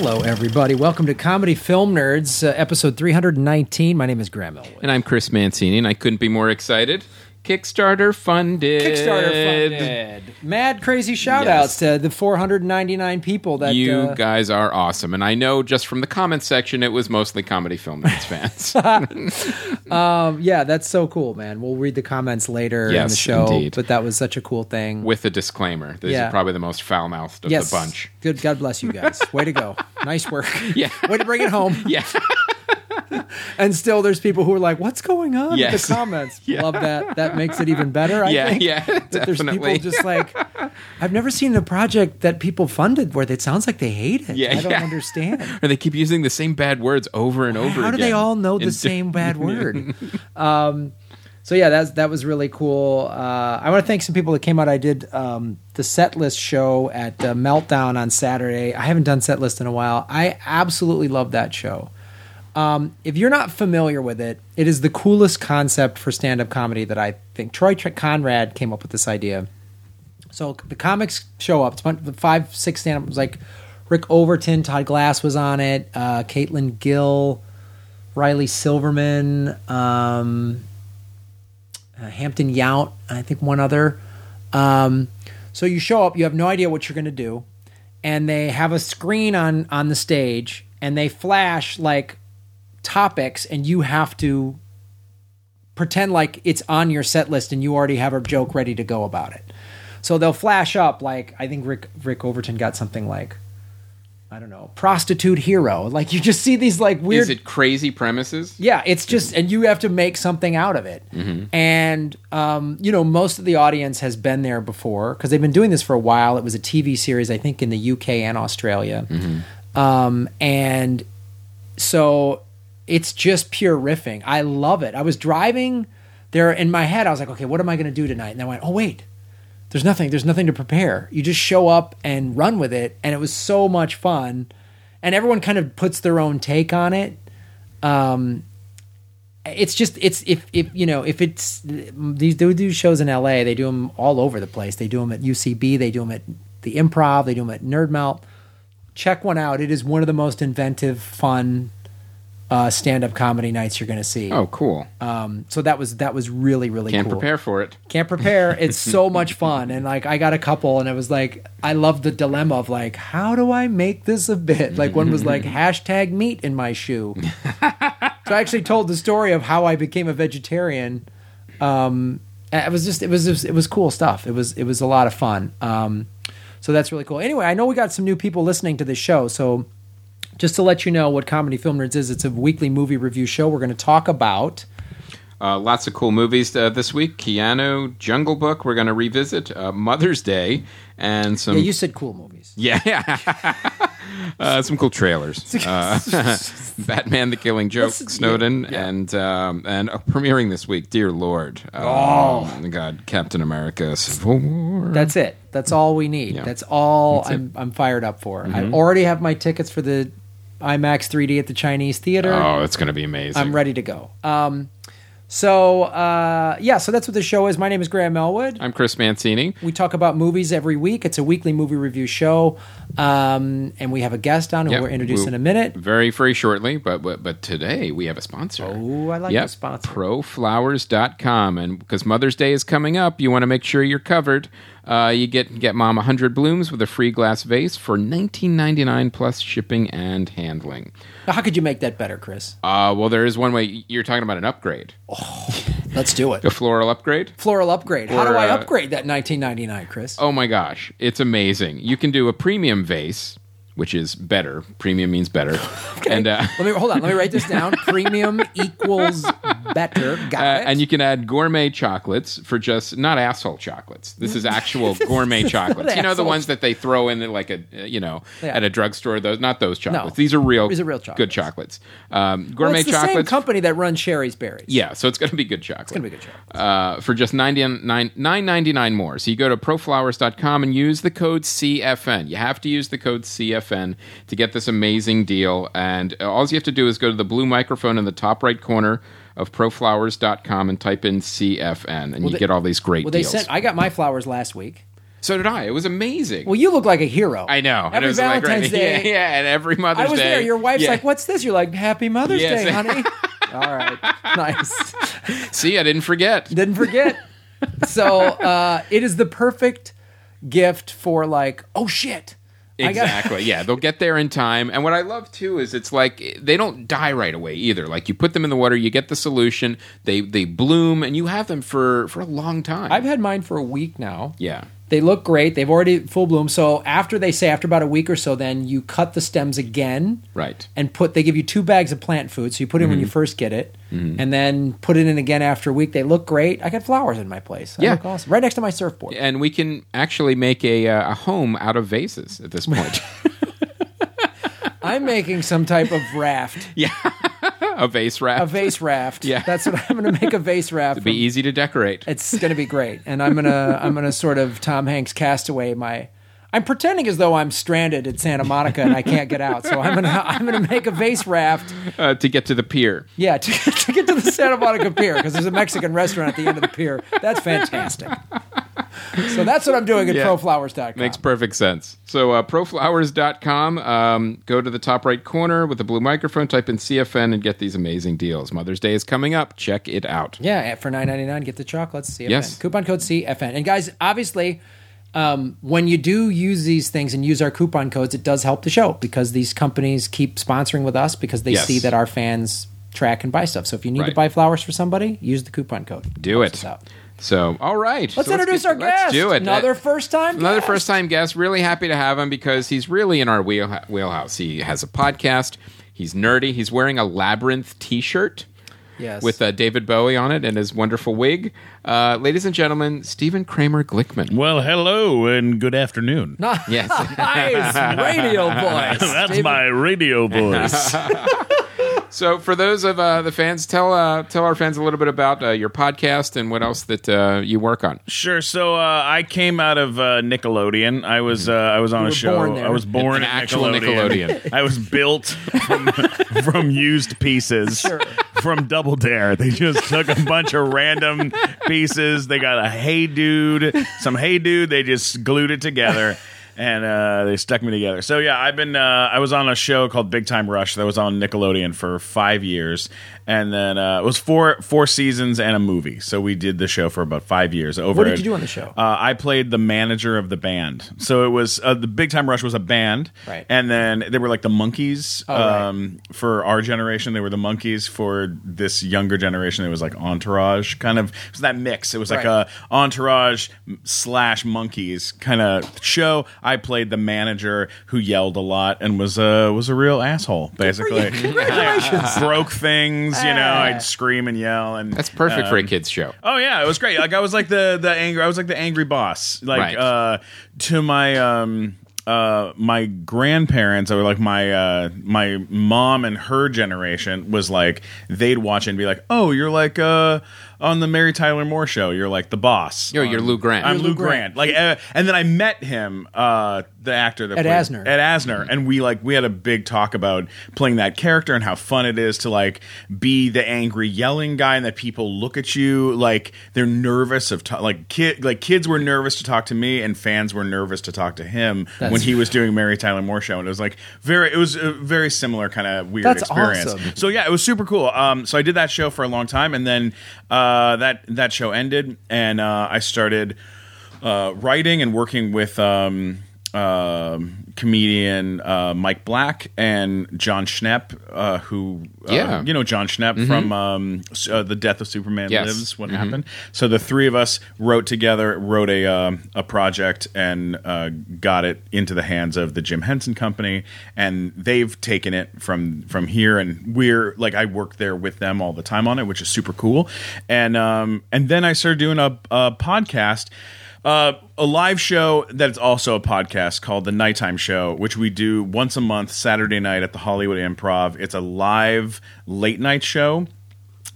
Hello, everybody. Welcome to Comedy Film Nerds, uh, episode 319. My name is Graham Elwood. And I'm Chris Mancini, and I couldn't be more excited. Kickstarter funded. Kickstarter funded. Mad crazy shout outs to the 499 people that. You uh, guys are awesome, and I know just from the comments section, it was mostly comedy film nerds fans. um, yeah, that's so cool, man. We'll read the comments later in the show. indeed. But that was such a cool thing. With a disclaimer, this Yeah. is probably the most foul mouthed of yes. the bunch. Good. God bless you guys. Way to go. Nice work. Yeah. Way to bring it home. Yeah, And still, there's people who are like, "What's going on Yes. the comments?" Yeah. Love that. That makes it even better. I yeah, think. yeah, That there's people just like, I've never seen a project that people funded where it sounds like they hate it. Yeah, I don't yeah. understand. or they keep using the same bad words over and over How do they all know the same bad word? um, so yeah, that's that was really cool. Uh, I want to thank some people that came out. I did um, the set list show at uh, Meltdown on Saturday. I haven't done set list in a while. I absolutely love that show. Um, if you're not familiar with it, it is the coolest concept for stand-up comedy that I think. Troy Tr- Conrad came up with this idea. So the comics show up. It's the five, six stand-up. It was like Rick Overton, Todd Glass was on it, uh, Caitlin Gill, Riley Silverman, um, uh, Hampton Yount, I think one other. Um, so you show up, you have no idea what you're going to do, and they have a screen on on the stage, and they flash like topics, and you have to pretend like it's on your set list, and you already have a joke ready to go about it. So they'll flash up like I think Rick Rick Overton got something like I don't know prostitute hero. Like you just see these like weird Is it crazy premises? yeah, it's just, and you have to make something out of it. And, um, you know, most of the audience has been there before because they've been doing this for a while. It was a TV series, I think, in the UK and Australia. Um, and so it's just pure riffing. I love it. I was driving there in my head. I was like, okay, what am I going to do tonight? And I went, oh, wait, there's nothing. There's nothing to prepare. You just show up and run with it. And it was so much fun. And everyone kind of puts their own take on it. Um, it's just it's if if you know if it's these they do shows in L.A. They do them all over the place. They do them at UCB. They do them at the Improv. They do them at Nerd Melt. Check one out. It is one of the most inventive, fun uh, stand-up comedy nights you're going to see. Oh, cool. Um, so that was that was really really cool Can't cool. prepare for it. Can't prepare. It's so much fun. And like I got a couple and it was like I love the dilemma of like, how do I make this a bit? Like one was like hashtag meat in my shoe. so I actually told the story of how I became a vegetarian. Um and it was just it was it was cool stuff. It was it was a lot of fun. Um so that's really cool. Anyway, I know we got some new people listening to this show, so just to let you know what Comedy Film Nerds is, it's a weekly movie review show. We're going to talk about Uh, lots of cool movies uh, this week. Keanu, Jungle Book, we're going to revisit. Uh, Mother's Day, and some Yeah, you said cool movies. Yeah, yeah. uh, some cool trailers. Uh, Batman: The Killing Joke, Snowden, yeah, yeah. and um, and uh, premiering this week. Dear Lord, oh God, Captain America: Civil War. That's it. That's all we need. That's all That's. Mm-hmm. I'm I'm fired up for. I already have my tickets for the IMAX 3D at the Chinese theater. oh, it's going to be amazing. I'm ready to go. Um, so uh, yeah, so that's what the show is. My name is Graham Elwood. I'm Chris Mancini. We talk about movies every week. It's a weekly movie review show, um, and we have a guest on who Yeah, we'll introduce we'll- in a minute. Very, very shortly, but but, but today we have a sponsor. Oh, I like Yep, the sponsor. proflowers.com and because mother's day is coming up you want to make sure you're covered uh, you get get mom 100 blooms with a free glass vase for 19.99 plus shipping and handling Now, How could you make that better, Chris? uh, well there is one way you're talking about an upgrade Let's do it. a floral upgrade Floral upgrade. How do I uh, upgrade that 1999, Chris? oh my gosh it's amazing you can do a premium vase which is better premium means better and uh, Let me hold on. Let me write this down. Premium equals better. Got Uh, it. and you can add gourmet chocolates for just not asshole chocolates. This is actual gourmet chocolates. You know the ones that they throw in like a you know Yeah. at a drugstore. Those not those chocolates. No. These are real. These are real good chocolates. chocolates. Um, well, gourmet same chocolates. company that runs Sherry's Berries. yeah, so it's going to be good chocolate. It's gonna be good chocolate. Uh, for just 99 9.99 more. So you go to proflowers.com and use the code CFN. You have to use the code CFN to get this amazing deal. And all you have to do is go to the blue microphone in the top right corner of proflowers.com and type in CFN, and you they- get all these great Well, they deals. sent. I got my flowers last week. So did I. It was amazing. Well, you look like a hero. I know. And it Every was like, Valentine's right, Day. Yeah, yeah, and every Mother's Day. I was Day. there. Your wife's Yeah. like, "What's this?" You're like, "Happy Mother's Yes. Day, honey." All right, nice. See, I didn't forget. Didn't forget. so uh, it is the perfect gift for like, oh shit. Exactly. yeah, they'll get there in time. And what I love too is it's like they don't die right away either. Like you put them in the water, you get the solution, they they bloom, and you have them for for a long time. I've had mine for a week now. yeah. They look great. They've already full bloom. So after they say after about a week or so, then you cut the stems again Right. and put. They give you two bags of plant food, so you put it in when you Mm-hmm. first get it, and then put it in again after a week. They look great. I got flowers in my place. They Yeah. awesome. Right next to my surfboard. And we can actually make a uh, a home out of vases at this point. I'm making some type of raft, yeah. a vase raft. a vase raft. Yeah. that's what I'm going to make a vase raft. It'd be from- easy to decorate. It's going to be great, and I'm gonna I'm gonna sort of Tom Hanks castaway my. I'm pretending as though I'm stranded at Santa Monica and I can't get out. So I'm gonna I'm gonna make a vase raft. Uh, to get to the pier. Yeah, to, to get to the Santa Monica Pier because there's a Mexican restaurant at the end of the pier. That's fantastic. So that's what I'm doing at Yeah. proflowers.com. Makes perfect sense. So, uh, proflowers.com, um, go to the top right corner with the blue microphone, type in CFN, and get these amazing deals. Mother's Day is coming up. Check it out. Yeah, for nine ninety nine, get the chocolates. CFN. Yes. Coupon code CFN. And guys, obviously, um, when you do use these things and use our coupon codes, it does help the show because these companies keep sponsoring with us because they Yes. see that our fans track and buy stuff. So if you need to buy flowers for somebody, use the coupon code. Do it. So, all right. Let's So introduce get- our guest. Let's do it. Another first time. Another first time guest. Really happy to have him because he's really in our wheel- wheelhouse. He has a podcast. He's nerdy. He's wearing a Labyrinth t shirt Yes. with uh, David Bowie on it and his wonderful wig. Uh, ladies and gentlemen, Stephen Kramer Glickman. Well, hello and good afternoon. Yes. nice radio voice. That's David- my radio voice. So, for those of uh, the fans, tell uh, tell our fans a little bit about uh, your podcast and what else that uh, you work on. sure. So uh, I came out of uh, Nickelodeon. I was uh, I was on were a show. I was born An at actual Nickelodeon. I was built from, from used pieces from Double Dare. They just took a bunch of random pieces. They got a Hey Dude, some Hey Dude. They just glued it together. And uh, they stuck me together. So yeah, I've been. Uh, I was on a show called Big Time Rush that was on Nickelodeon for five years, and then uh, it was four four seasons and a movie. So we did the show for about five years. Over What did you do on the show? uh, I played the manager of the band. So it was uh, the Big Time Rush was a band, Right. And then they were like the Monkees Oh, right. um, for our generation. They were the Monkees for this younger generation. It was like Entourage, kind of. It was that mix. It was like Right. a Entourage slash Monkees kind of show. I played the manager who yelled a lot and was a was a real asshole, basically. Congratulations. Broke things, you know. Ah. I'd scream and yell, and That's perfect for a um, kids show. Oh yeah, it was great. Like I was like the the angry. I was like the angry boss. Like Right. uh, to my um uh my grandparents or like my uh my mom and her generation was like they'd watch and be like, oh, you're like uh on the Mary Tyler Moore show. You're like the boss. Yo, you're on- Lou Grant. I'm You're Lou Lou Grant. Like, uh, and then I met him, uh, the actor that Ed played- Asner. Ed Asner, and we like we had a big talk about playing that character and how fun it is to like be the angry yelling guy and that people look at you like they're nervous of ta- like kid like kids were nervous to talk to me and fans were nervous to talk to him That's- when he was doing Mary Tyler Moore show and it was like very it was a very similar kind of weird That's experience. awesome. So yeah, it was super cool. Um, so I did that show for a long time, and then uh, that that show ended, and uh, I started uh, writing and working with um, um comedian uh, Mike Black and John Schnepp, uh, who uh, Yeah. you know John Schnepp from um, uh, the Death of Superman Yes. Lives. What happened? So the three of us wrote together, wrote a um a project, and uh, got it into the hands of the Jim Henson Company, and they've taken it from from here, and we're like I work there with them all the time on it, which is super cool, and um and then I started doing a, a podcast. Uh, a live show that's also a podcast called The Nighttime Show, which we do once a month, Saturday night at the Hollywood Improv. It's a live late night show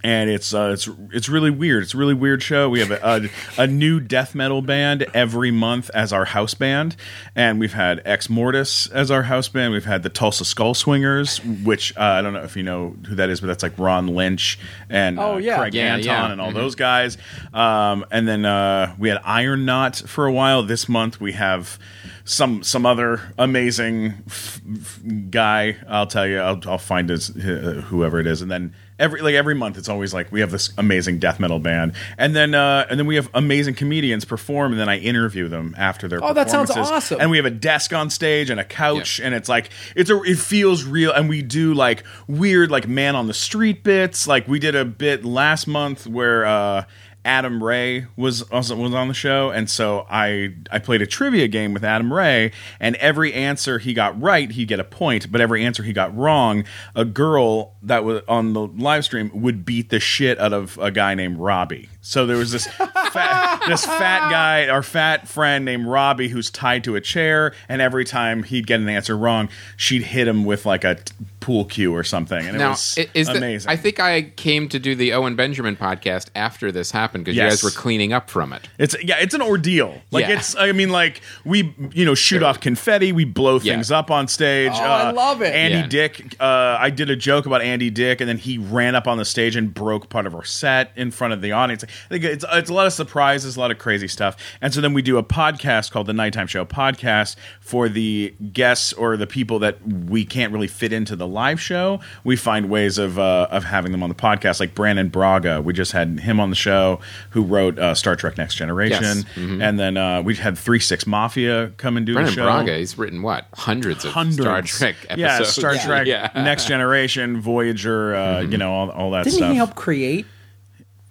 and it's uh, it's it's really weird. It's a really weird show. We have a, a, a new death metal band every month as our house band, and we've had Ex Mortis as our house band. We've had the Tulsa Skull Swingers, which uh, I don't know if you know who that is, but that's like Ron Lynch and Oh, uh, yeah. Craig Yeah, Anton yeah. and all those guys. Um, and then uh, we had Iron Knot for a while. This month we have some some other amazing f- f- guy. I'll tell you. I'll, I'll find his uh, whoever it is, and then every like every month it's always like we have this amazing death metal band, and then uh, and then we have amazing comedians perform, and then I interview them after their Oh, that sounds awesome. And we have a desk on stage and a couch, and it's like it's a it feels real. And we do like weird like man on the street bits. Like we did a bit last month where. uh Adam Ray was also was on the show, and so I I played a trivia game with Adam Ray, and every answer he got right, he'd get a point, but every answer he got wrong, a girl that was on the live stream would beat the shit out of a guy named Robbie. So there was this fat, this fat guy, our fat friend named Robbie, who's tied to a chair, and every time he'd get an answer wrong, she'd hit him with like a pool cue or something, and it was i- is the- amazing. I think I came to do the Owen Benjamin podcast after this happened because Yes. you guys were cleaning up from it. It's yeah, it's an ordeal. Like Yeah. it's I mean like we you know shoot off confetti, we blow Yeah. things up on stage. Oh, I love it. Andy Yeah. Dick, uh, I did a joke about Andy Dick, and then he ran up on the stage and broke part of our set in front of the audience. I think it's it's a lot of surprises, a lot of crazy stuff. And so then we do a podcast called the Nighttime Show Podcast for the guests or the people that we can't really fit into the live show. We find ways of uh, of having them on the podcast, like Brannon Braga. We just had him on the show, who wrote uh, Star Trek Next Generation, Yes. Mm-hmm. and then uh, we had Three Six Mafia come and do Brannon the show. Brannon Braga, he's written what hundreds of Hundreds. Star Trek episodes. Yeah, Star Yeah. Trek, Yeah. Next Generation, Voyager, uh, you know, all, all that Didn't stuff. he help create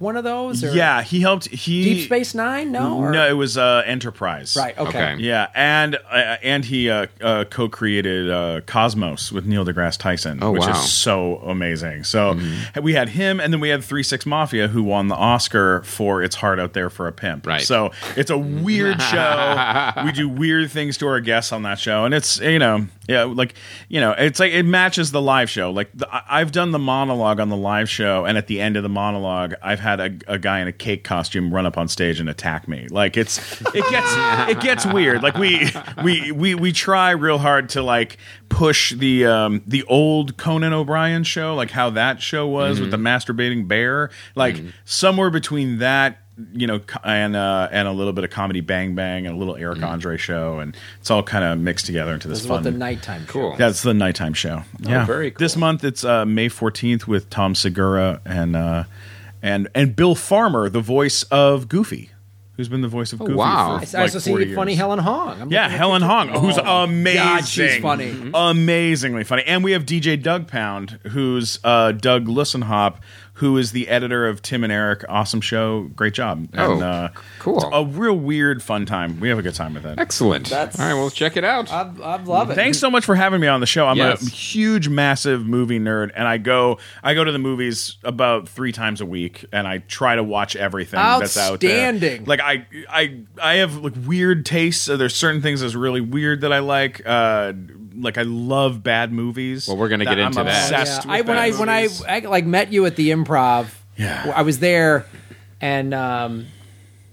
one of those? Or yeah, he helped. He Deep Space Nine? No. Or? No, it was uh, Enterprise. Right. Okay. Okay. Yeah, and uh, and he uh, uh, co-created uh, Cosmos with Neil deGrasse Tyson, Oh, which wow. is so amazing. So we had him, and then we had Three Six Mafia, who won the Oscar for "It's Hard Out There for a Pimp." Right. So it's a weird show. we do weird things to our guests on that show, and it's you know yeah like you know it's like it matches the live show. Like the, I- I've done the monologue on the live show, and at the end of the monologue, I've had a, a guy in a cake costume run up on stage and attack me. Like it's it gets it gets weird. Like we we we we try real hard to like push the um the old Conan O'Brien show, like how that show was with the masturbating bear. Like somewhere between that you know, and uh, and a little bit of comedy Bang Bang and a little Eric Andre show, and it's all kind of mixed together into this This fun. the nighttime. show Cool. That's the nighttime show. yeah, very cool. This month it's uh, May fourteenth with Tom Segura and uh, and and Bill Farmer, the voice of Goofy, who's been the voice of Goofy. wow. for, I like also 40 see funny. Helen Hong. I'm Yeah, Helen. Hong, who's Oh, amazing. God, she's funny. Amazingly funny. And we have DJ Doug Pound, who's uh, Doug Lussenhop, who is the editor of Tim and Eric. Awesome show. Great job. Oh, and, uh, cool. it's a real weird, fun time. We have a good time with it. Excellent. That's- All right, well, check it out. I, I love it. Thanks so much for having me on the show. I'm Yes. a huge, massive movie nerd, and I go I go to the movies about three times a week, and I try to watch everything that's out there. Outstanding. Like I I I have like weird tastes. So there's certain things that's really weird that I like. Uh, like I love bad movies. Well, we're gonna get I'm into that. Obsessed Yeah. with I, when bad I when I. I like met you at the improv, Yeah. I was there, and um,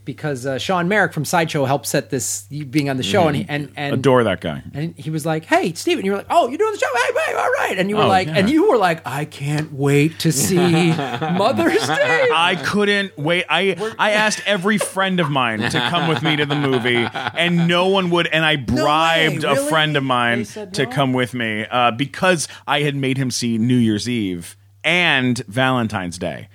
because uh, Sean Merrick from Sideshow helped set this you being on the show, and he, and and adore that guy. and he was like, "Hey, Stephen," you were like, "Oh, you're doing the show? Hey, hey, all right." And you were Oh, like, yeah. and you were like, "I can't wait to see Mother's Day." I couldn't wait. I I asked every friend of mine to come with me to the movie, and no one would. And I bribed a really? friend of mine said to come with me uh, because I had made him see New Year's Eve and Valentine's Day.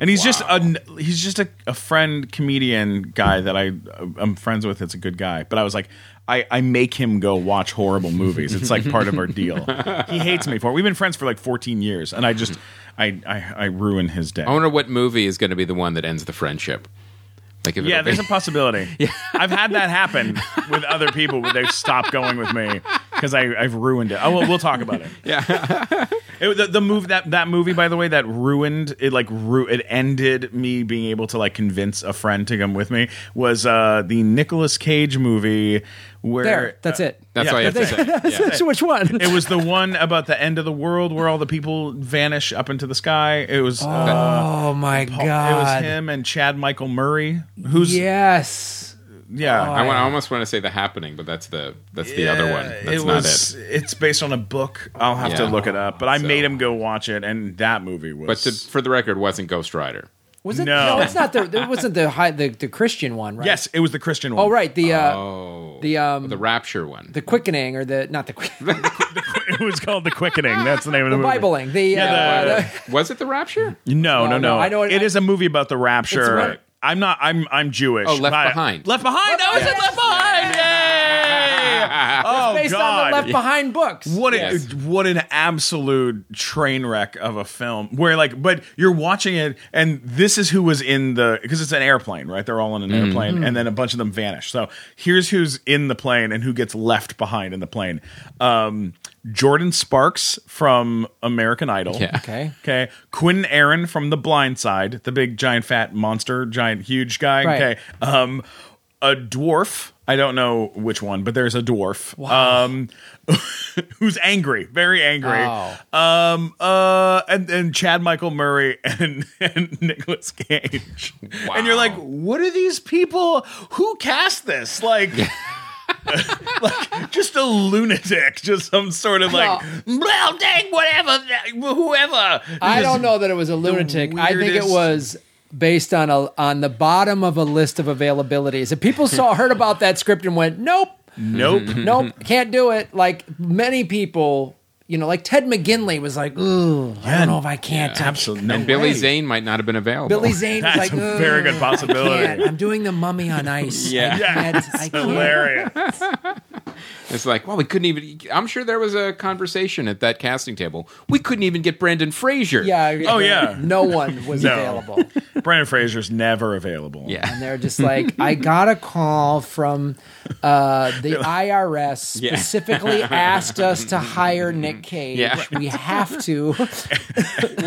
And he's just a he's just a, a friend comedian guy that I I'm friends with. It's a good guy, but I was like. I, I make him go watch horrible movies. It's like part of our deal. He hates me for it. We've been friends for like 14 years, and I just I I, I ruin his day. I wonder what movie is going to be the one that ends the friendship. Like if Yeah, there's a possibility. I've had that happen with other people where they've stopped going with me because I've ruined it. Oh, well, we'll talk about it. Yeah. it, the, the move that that movie, by the way, that ruined it. Like ru- it ended me being able to like convince a friend to come with me. Was uh the Nicolas Cage movie where There, that's it. That's Yeah. all you have to say. Yeah. Which one? it was the one about the end of the world where all the people vanish up into the sky. It was uh, oh my Paul- god! it was him and Chad Michael Murray. Who's Yes. yeah. I, want, I almost want to say the happening, but that's the that's the other one. That's it not it. It's based on a book. I'll have to look it up. But I So- made him go watch it, and that movie was. But to, for the record, wasn't Ghost Rider. Was it? No. No, it's not the. It wasn't the high, the the Christian one, right? yes, it was the Christian one. Oh, right. The uh, Oh, the um the Rapture one. the quickening or the not the quick, the it was called the Quickening. That's the name of the, movie. Bibling. The, uh, Yeah, the- the- was it the Rapture? No, no, No, no. no, I know it- it is a movie about the rapture. It's right. I'm not. I'm. I'm Jewish. Oh, Left but- Behind. Left behind. That was it. Left behind. Yay! Oh based God. on the Left Behind books. What a, what an absolute train wreck of a film where like but you're watching it and this is who was in the because it's an airplane right they're all in an airplane and then a bunch of them vanish so here's who's in the plane and who gets left behind in the plane um, Jordin Sparks from American Idol Yeah. Okay. okay Quinn Aaron from The Blind Side the big giant fat monster giant huge guy Right. okay um, a dwarf I don't know which one but there's a dwarf Wow. um, who's angry, very angry. Oh. Um, uh, and and Chad Michael Murray and and Nicolas Cage. And you're like, what are these people? Who cast this? Like. like just a lunatic, just some sort of like, well, dang, whatever, whoever. I don't know that it was a lunatic. I think it was based on a on the bottom of a list of availabilities. If people saw heard about that script and went, nope, Nope. nope, can't do it. Like many people, you know, like Ted McGinley was like, ooh, I don't know if I can't. touch Absolutely. No and Billy way. Zane might not have been available. Billy Zane was That's like, a very good "Ugh, possibility. I can't. I'm doing the mummy on ice. Yeah. I Yeah, can't. I can't. Hilarious. It's like, well, we couldn't even. I'm sure there was a conversation at that casting table. We couldn't even get Brendan Fraser. Yeah. Oh, yeah. No one was No. available. Brendan Fraser's never available. yeah. And they're just like, I got a call from uh, the IRS Yeah. specifically asked us to hire Nick Cage. Yeah. We have to. Well,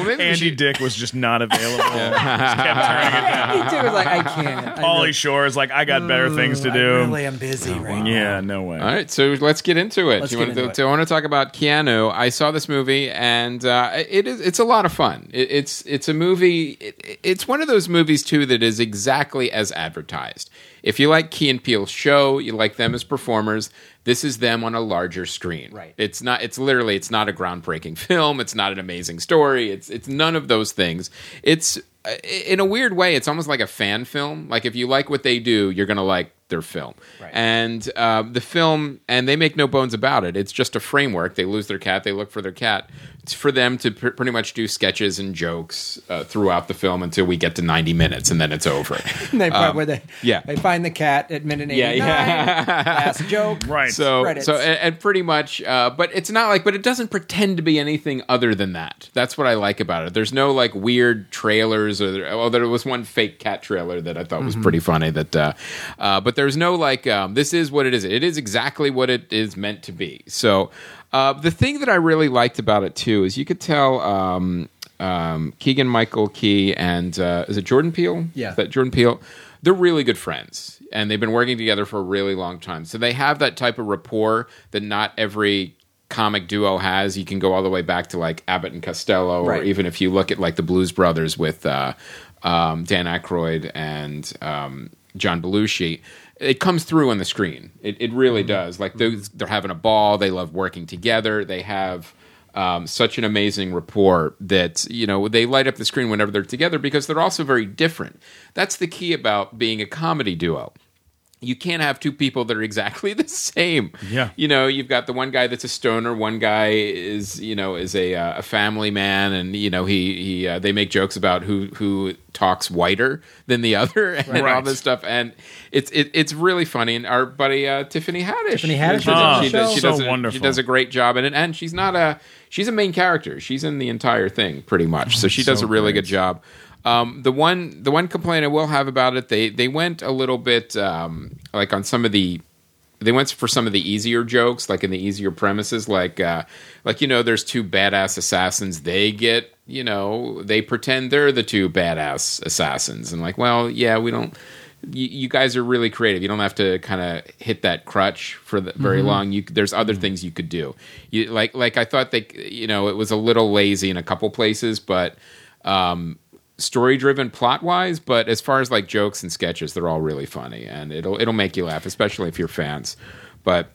maybe we Andy should- Dick was just not available. Just kept turning it down. he too was like, I can't. I Pauly really- Shore's like, I got better things to I do. really am busy right now. yeah, no way. All right, so let's get into it. Let's you want to, it. I want to talk about Keanu. I saw this movie, and uh, it is it's a lot of fun. It, it's it's a movie. It, it's one of those movies too that is exactly as advertised. If you like Key and Peele's show, you like them as performers. This is them on a larger screen. Right. It's not. It's literally. It's not a groundbreaking film. It's not an amazing story. It's it's none of those things. It's uh, in a weird way. It's almost like a fan film. Like if you like what they do, you're gonna like their film. Right. And uh, the film, and they make no bones about it. It's just a framework. They lose their cat. They look for their cat. It's for them to pr- pretty much do sketches and jokes uh, throughout the film until we get to 90 minutes, and then it's over. They part where they, Um, yeah. they find the cat at minute Yeah, 89. yeah. Last joke. Right. So, Credits. so, and, and pretty much, uh, but it's not like, but it doesn't pretend to be anything other than that. That's what I like about it. There's no like weird trailers, or there, well, there was one fake cat trailer that I thought was pretty funny. That, uh, uh, but there's no like, um, this is what it is. It is exactly what it is meant to be. So, uh, the thing that I really liked about it too is you could tell. Um, um, Keegan Michael Key and uh, is it Jordan Peele? Yeah. Is that Jordan Peele. They're really good friends, and they've been working together for a really long time. So they have that type of rapport that not every comic duo has. You can go all the way back to like Abbott and Costello, Right. or even if you look at like the Blues Brothers with uh, um, Dan Aykroyd and um, John Belushi. It comes through on the screen. It, it really does. Like they're having a ball. They love working together. They have um, such an amazing rapport that you know they light up the screen whenever they're together because they're also very different. That's the key about being a comedy duo. You can't have two people that are exactly the same. Yeah. you know, you've got the one guy that's a stoner, one guy is you know is a uh, a family man, and you know he he uh, they make jokes about who who talks whiter than the other and all this stuff, and it's it, it's really funny. And our buddy uh, Tiffany Haddish, Tiffany Haddish she, is on the she does, she So does a, wonderful. She does a great job in it, and she's not a she's a main character. She's in the entire thing pretty much, so she does so a really great. good job. Um, the one the one complaint I will have about it, they they went a little bit um, like on some of the they went for some of the easier jokes, like in the easier premises, like uh, like you know, there's two badass assassins. They get you know, they pretend they're the two badass assassins, and like, well, yeah, we don't. You, you guys are really creative. You don't have to kind of hit that crutch for the, very long. You there's other things you could do. You like like I thought they you know it was a little lazy in a couple places, but um, story driven plot wise. But as far as like jokes and sketches, they're all really funny, and it'll it'll make you laugh, especially if you're fans. But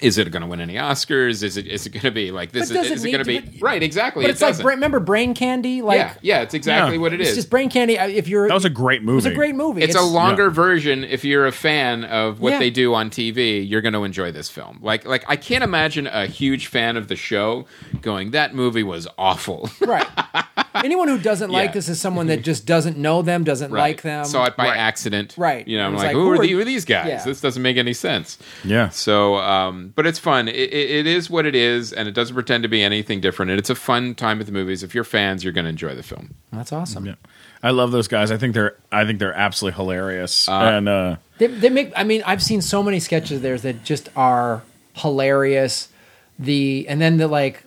is it going to win any Oscars? Is it is it going to be like this? But does Is, it going to be to- right? Exactly. But it it's like remember Brain Candy? Like yeah, yeah, it's exactly Yeah. what it it's just Brain Candy. Uh, if you're That was a great movie. It's a great movie. it's, a longer version. If you're a fan of what Yeah. they do on TV, you're going to enjoy this film. Like, like I can't imagine a huge fan of the show going, "That movie was awful." right. Anyone who doesn't like Yeah. this is someone that just doesn't know them, doesn't like them. Saw it by Right. accident. Right. You know, I'm was like, like, who, who are, are- the, who are these guys? Yeah. This doesn't make any sense. Yeah. So, um, but it's fun. It, it, it is what it is, and it doesn't pretend to be anything different. And it's a fun time at the movies. If you're fans, you're going to enjoy the film. That's awesome. Yeah. I love those guys. I think they're I think they're absolutely hilarious. and uh They, they make. I mean, I've seen so many sketches of theirs that just are hilarious. The and then the like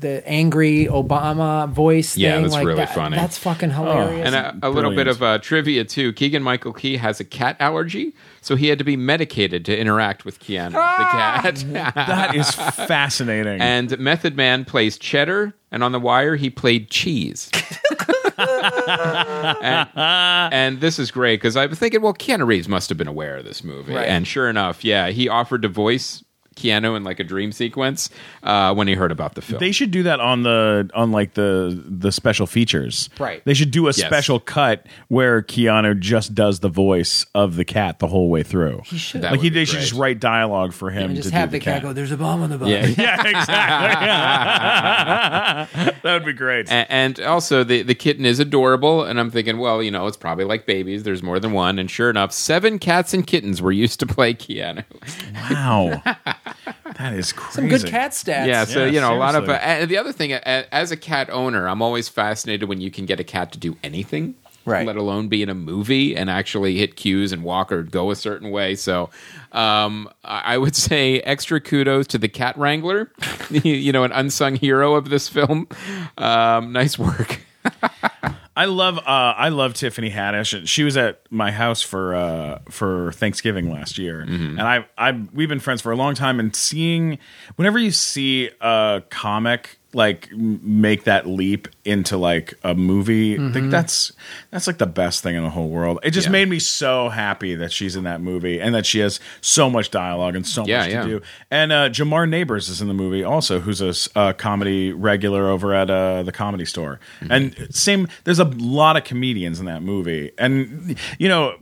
the angry Obama voice. Yeah, thing, that's like really that- funny. That's fucking hilarious. And a, a little bit of uh, trivia too. Keegan Michael Key has a cat allergy, so he had to be medicated to interact with Keanu, Ah! the cat. that is fascinating. and Method Man plays Cheddar, and on The Wire he played Cheese. and, and this is great because I was thinking, well, Keanu Reeves must have been aware of this movie, Right. and sure enough, yeah, he offered to voice Keanu in like a dream sequence uh, when he heard about the film. they should do that on the on like the the special features. Right. They should do a Yes. special cut where Keanu just does the voice of the cat the whole way through. he should. That like he, be they should just write dialogue for him and to just do have the, the cat go. There's a bomb on the bus. yeah. yeah, exactly. that would be great. A- and also the the kitten is adorable and i'm thinking well you know it's probably like babies there's more than one and sure enough seven cats and kittens were used to play keanu wow, that is crazy. Some good cat stats. yeah so Yeah, you know a lot of uh, and the other thing a- as a cat owner i'm always fascinated when you can get a cat to do anything Right. let alone be in a movie and actually hit cues and walk or go a certain way so um, i I would say extra kudos to the cat wrangler you know an unsung hero of this film um, nice work I love uh, I love Tiffany Haddish. She was at my house for uh, for Thanksgiving last year, and I I we've been friends for a long time. And seeing whenever you see a comic like make that leap into like a movie, I think that's that's like the best thing in the whole world. It just Yeah. made me so happy that she's in that movie and that she has so much dialogue and so Yeah, much to do. And uh, Jamar Neighbors is in the movie also, who's a uh, comedy regular over at uh, the comedy store. Mm-hmm. And same, there's a lot of comedians in that movie, and you know,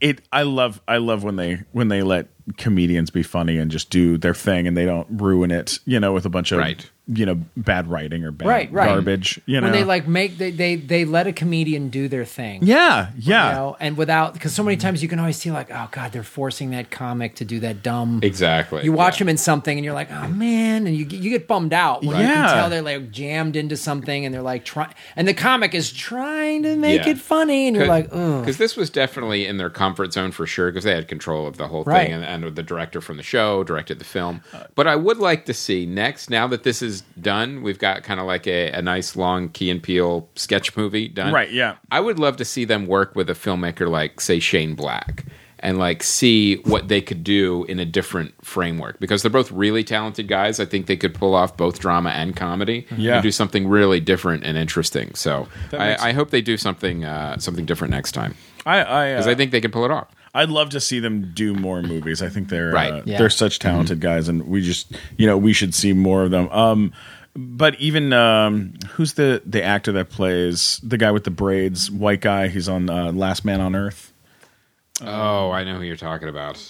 it. I love, I love when they when they let comedians be funny and just do their thing, and they don't ruin it, you know, with a bunch of Right. you know bad writing or bad Right, right. garbage. You know, when they like make they, they they let a comedian do their thing. yeah, yeah. You know, and without because so many times you can always see like, oh god, they're forcing that comic to do that dumb. exactly You watch yeah. them in something and you're like, oh man, and you get- you get bummed out. When You Yeah. can tell they're like jammed into something and they're like trying, and the comic is trying to make Yeah. it funny, and you're like, ugh. because this was definitely in their comfort zone for sure because they had control of the whole Right. thing and, and the director from the show directed the film. But i would like to see next now that this is done we've got kind of like a, a nice long key and Peele sketch movie done. Right, yeah. i would love to see them work with a filmmaker like say shane black and like see what they could do in a different framework because they're both really talented guys. I think they could pull off both drama and comedy Yeah. and do something really different and interesting. So I, I hope they do something uh, something different next time I, I, because uh, I think they can pull it off. I'd love to see them do more movies. I think they're Right. uh, Yeah. they're such talented guys, and we just you know we should see more of them. Um, but even um, who's the the actor that plays the guy with the braids, white guy? He's on uh, Last Man on Earth. Oh, I know who you're talking about.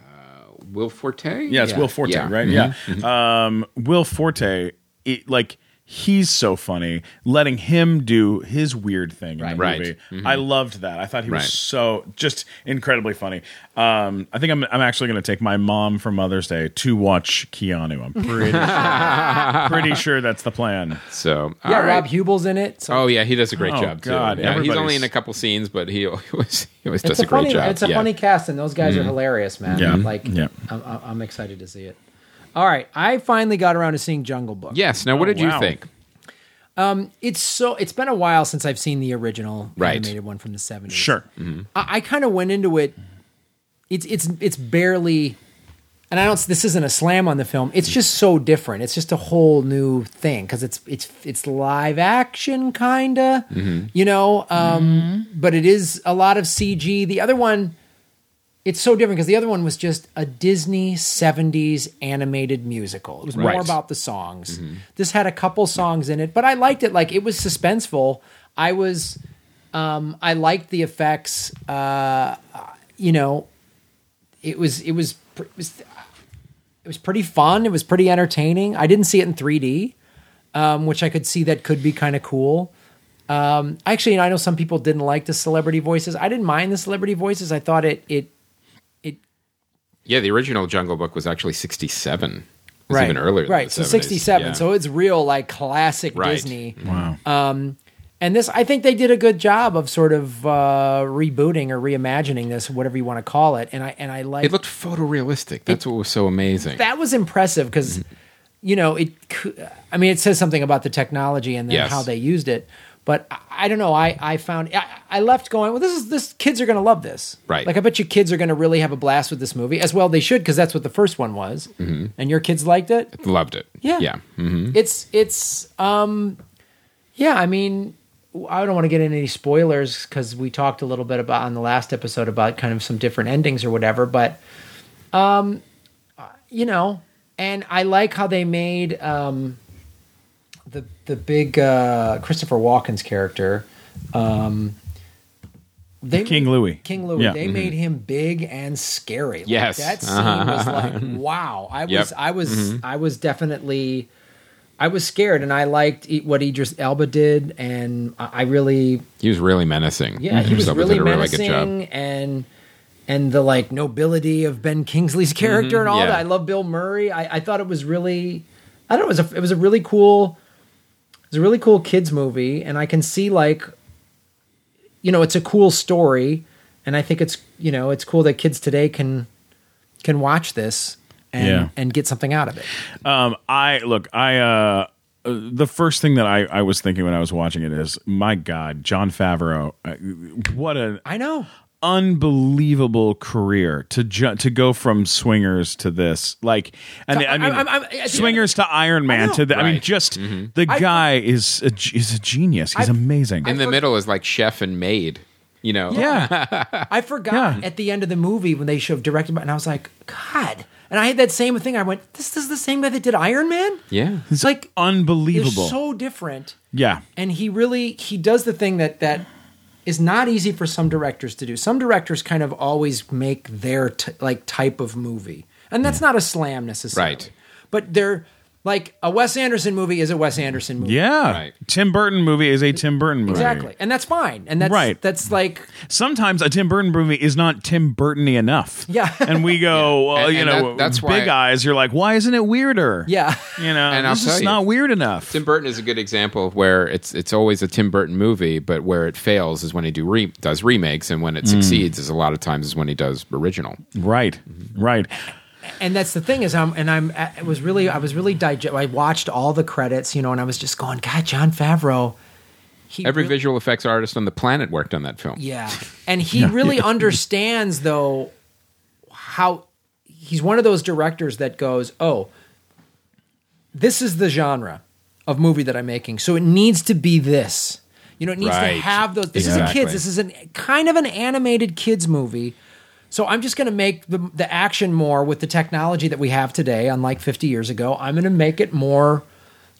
Uh, Will Forte? Yeah, it's Yeah. Will Forte, Yeah. right? Yeah, Um, Will Forte, it, like He's so funny. Letting him do his weird thing in the Right. movie. Mhm. I loved that. I thought he was Right. so just incredibly funny. Um, I think I'm I'm actually going to take my mom for Mother's Day to watch Keanu. I'm pretty pretty sure that's the plan. So Yeah, all right. Rob Huebel's in it. So Oh yeah, he does a great Oh, job God, too. Yeah, he's only in a couple scenes, but he always he always does it's a, a, great funny, job. it's a yeah. funny cast, and those guys are hilarious, man. Yeah. like Yeah. I'm, I'm I'm excited to see it. All right, I finally got around to seeing Jungle Book. Yes. Now, what Oh, did you wow. think? Um, it's so it's been a while since I've seen the original Right. animated one from the 70s. Sure. Mm-hmm. I, I kind of went into it. It's it's it's barely, and I don't. This isn't a slam on the film. It's mm. just so different. It's just a whole new thing because it's it's it's live action kinda, mm-hmm. you know. Um, mm-hmm. But it is a lot of CG. The other one, it's so different because the other one was just a Disney '70s animated musical. It was more about the songs. This had a couple songs in it, but I liked it. Like it was suspenseful. I was. Um, I liked the effects. Uh, you know, it was it was it was it was pretty fun. It was pretty entertaining. I didn't see it in 3D, um, which I could see that could be kind of cool. Um, actually, I know some people didn't like the celebrity voices. I didn't mind the celebrity voices. I thought it it Yeah, the original Jungle Book was actually '67. It was even earlier. than right. the So 70s. 67. Yeah. So it's real like classic Right. Disney. Wow. And this, I think they did a good job of sort of uh, rebooting or reimagining this, whatever you want to call it. And I and I like it looked photorealistic. That's what was so amazing. that was impressive because Mm-hmm. you know it cou- i mean it says something about the technology and then Yes. how they used it but I, I don't know i i found I, I left going well this is this kids are going to love this Right. like i bet you kids are going to really have a blast with this movie as well they should because that's what the first one was Mm-hmm. and your kids liked it Loved it. Yeah. Yeah. hmm it's it's um yeah i mean i don't want to get into any spoilers because we talked a little bit about on the last episode about kind of some different endings or whatever but um you know and i like how they made um the the big uh christopher walken's character um they King Louis. King Louis. Yeah. They made him big and scary. Like, Yes. that scene was like, wow. I was, Yep. Mm-hmm. I was, I was definitely, I was scared, and I liked e- what Idris Elba did, and I I really, He was really menacing. yeah, he was Elba really did a really good menacing, job. and and the like nobility of Ben Kingsley's character and all Mm-hmm. yeah. that. I love Bill Murray. I, I thought it was really, I don't know, it was a, it was a really cool, it was a really cool kids movie, and I can see like, you know, it's a cool story, and I think it's you know it's cool that kids today can can watch this and Yeah. and get something out of it. Um, I look, I uh, uh, the first thing that I, I was thinking when I was watching it is, my God, Jon Favreau, uh, what a I know. Unbelievable career to ju- to go from swingers to this, like, and To- I mean, I'm- I'm- I- swingers to Iron Man to the, I mean, just Mm-hmm. the I- guy is a, g- is a genius. He's I- amazing. In the for- middle is like chef and Made. You know. yeah, I forgot Yeah. at the end of the movie when they showed directed, and I was like, God. And I had that same thing. I went, this is the same guy that did Iron Man. Yeah. It's like unbelievable. so different. yeah, and he really he does the thing that that is not easy for some directors to do. Some directors kind of always make their t- like type of movie, and that's not a slam necessarily. Right. But they're like a Wes Anderson movie is a Wes Anderson movie. yeah. Right. Tim Burton movie is a Tim Burton movie. Exactly, and that's fine, and that's Right. That's like sometimes a Tim Burton movie is not Tim Burton-y enough. Yeah. and we go, well, And- you and know, that- that's Big why- Eyes. You're like, why isn't it weirder? yeah, you know, And I'll this is you, not weird enough. Tim Burton is a good example of where it's it's always a Tim Burton movie, but where it fails is when he do re- does remakes, and when Mm. it succeeds is a lot of times is when he does original. right, right. And that's the thing is I'm and I'm uh, it was really I was really digest. I watched all the credits, you know, and I was just going, God, Jon Favreau. He Every really- visual effects artist on the planet worked on that film. Yeah. And he really understands though how he's one of those directors that goes, "Oh, this is the genre of movie that I'm making. So it needs to be this." You know, it needs Right. to have those This is a kids. This is a kind of an animated kids movie. So I'm just going to make the the action more with the technology that we have today, unlike 50 years ago. I'm going to make it more,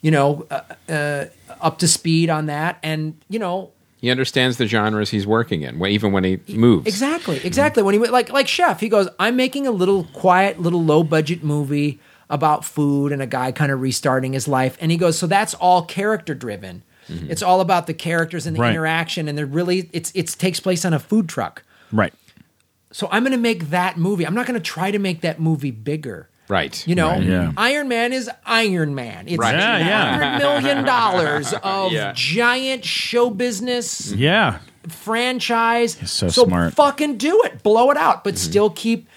you know, uh, uh, up to speed on that, and you know, He understands the genres he's working in, even when he moves. Exactly, exactly. When he went like like Chef, he goes, "I'm making a little quiet, little low budget movie about food and a guy kind of restarting his life. And he goes, so that's all character driven. It's all about the characters and the Right. interaction, and they're really it's it takes place on a food truck. Right. So I'm going to make that movie. I'm not going to try to make that movie bigger. Right. You know, Right, yeah. Iron Man is Iron Man. It's Right. Yeah, yeah. hundred million dollars of Yeah. giant show business Yeah. franchise. so smart. Fucking do it, blow it out, but Mm-hmm. still keep.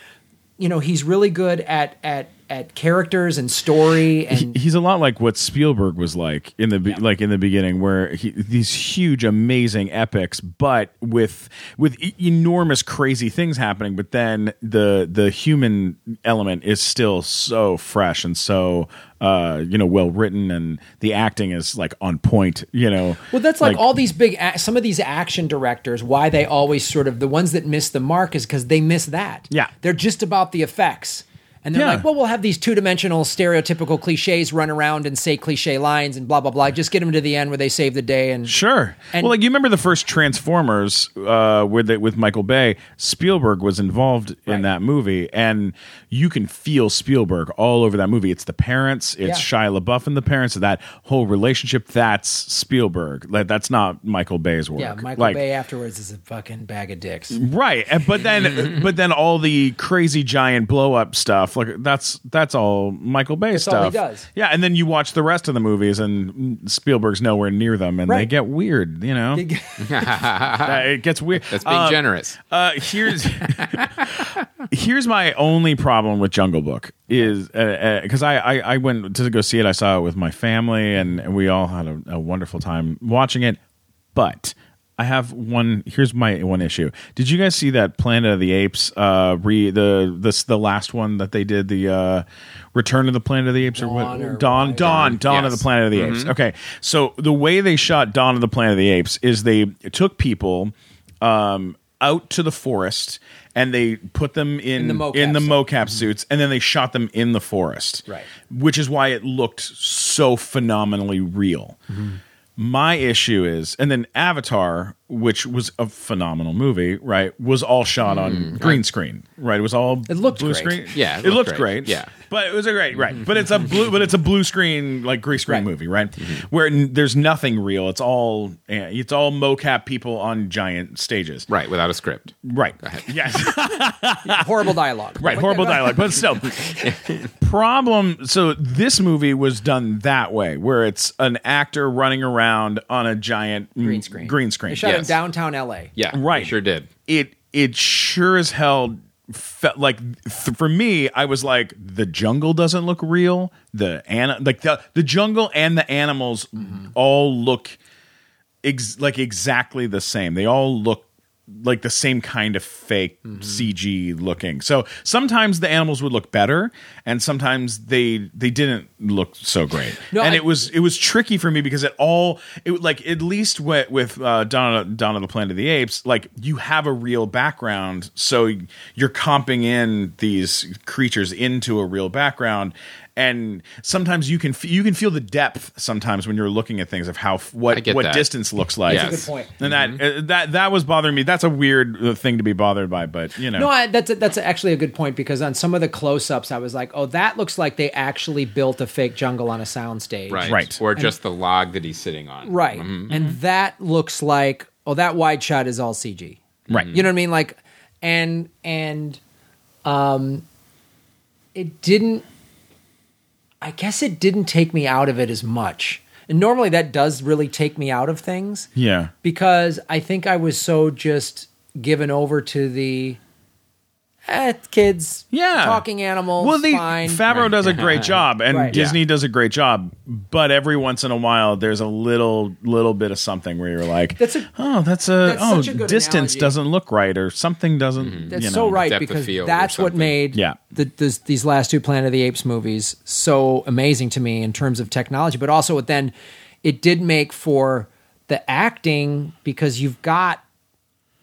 You know, he's really good at at at characters and story and he's a lot like what Spielberg was like in the be- like in the beginning, where he, these huge, amazing epics, but with with enormous, crazy things happening. But then the the human element is still so fresh and so uh, you know well written, and the acting is like on point. You know, Well, that's like, all these big, a- some of these action directors. Why they always sort of the ones that miss the mark is because they miss that. Yeah. they're just about the effects, and they're Yeah. like, well, we'll have these two dimensional, stereotypical cliches run around and say cliche lines and blah blah blah. Just get them to the end where they save the day and Sure. And- well, like you remember the first Transformers uh, with it, with Michael Bay. Spielberg was involved in Right. that movie, and you can feel Spielberg all over that movie. It's the parents, it's Yeah. Shia LaBeouf and the parents. That whole relationship. That's Spielberg. Like that's not Michael Bay's work. yeah, Michael like, Bay afterwards is a fucking bag of dicks. Right, but then, but then all the crazy giant blow up stuff, like that's that's all Michael Bay That's stuff. all he does. Yeah, and then you watch the rest of the movies, and Spielberg's nowhere near them, and they get weird. You know, Uh, it gets weird. That's being Um, generous. Uh, here's here's my only problem with Jungle Book is because I, I I went to go see it. I saw it with my family, and, and we all had a, a wonderful time watching it. But I have one. Here's my one issue. Did you guys see that Planet of the Apes? Uh, re the this the last one that they did the uh, Return of the Planet of the Apes or what? or Dawn what? Dawn Dawn of the Planet of the Apes. Okay, so the way they shot Dawn of the Planet of the Apes is they took people um, out to the forest and they put them in In the mocap in the suit. mocap suits and then they shot them in the forest. Right. Which is why it looked so phenomenally real. Mm-hmm. My issue is, and then Avatar, which was a phenomenal movie, right, was all shot on green screen, right? It was all Mm. It looked blue great. screen. Yeah, it it, looked looked great. great. Yeah. but it was a great, right? But it's a blue, but it's a blue screen, like green screen Right. movie, right? Where there's nothing real. It's all, eh, it's all mocap people on giant stages, Right, without a script. Right. Yes. Horrible dialogue. right. But- Horrible dialogue, but still. Problem. So this movie was done that way, where it's an actor running around on a giant mm, Green screen. Green screen. They shot it in Yes. downtown L.A. Yeah, Right. sure did. It it sure as hell felt like th- for me i was like the jungle doesn't look real the an- like the the jungle and the animals mm-hmm. all look ex- like exactly the same they all look like the same kind of fake Mm-hmm. cg looking so sometimes the animals would look better and sometimes they they didn't look so great No, and I- it was it was tricky for me because it all it like at least with with uh, Dawn of the Planet of the Apes, like you have a real background, so you're comping in these creatures into a real background, and sometimes you can f- you can feel the depth sometimes when you're looking at things of how f- I what what that. distance looks like. Yes. That's a good point. And that uh, that that was bothering me. That's a weird uh, thing to be bothered by, but you know, No, I, that's that's actually a good point because on some of the close-ups, I was like, "Oh, that looks like they actually built a fake jungle on a soundstage." Right. Right. Or just the log that he's sitting on. Right. Mm-hmm. And that looks like oh that wide shot is all CG. Right. You know what I mean? Like and and um it didn't I guess it didn't take me out of it as much. And normally that does really take me out of things yeah, because I think I was so just given over to the eh, kids Yeah. talking animals Well, the fine. Favreau does a great job, and Right. Disney Yeah. does a great job. But every once in a while, there's a little little bit of something where you're like, That's a- oh, that's a that's oh, such a good distance analogy. doesn't look right, or something doesn't. That's you so right depth of because field or that's what something. made Yeah. the, this, these last two Planet of the Apes movies so amazing to me in terms of technology, but also it then it did make for the acting because you've got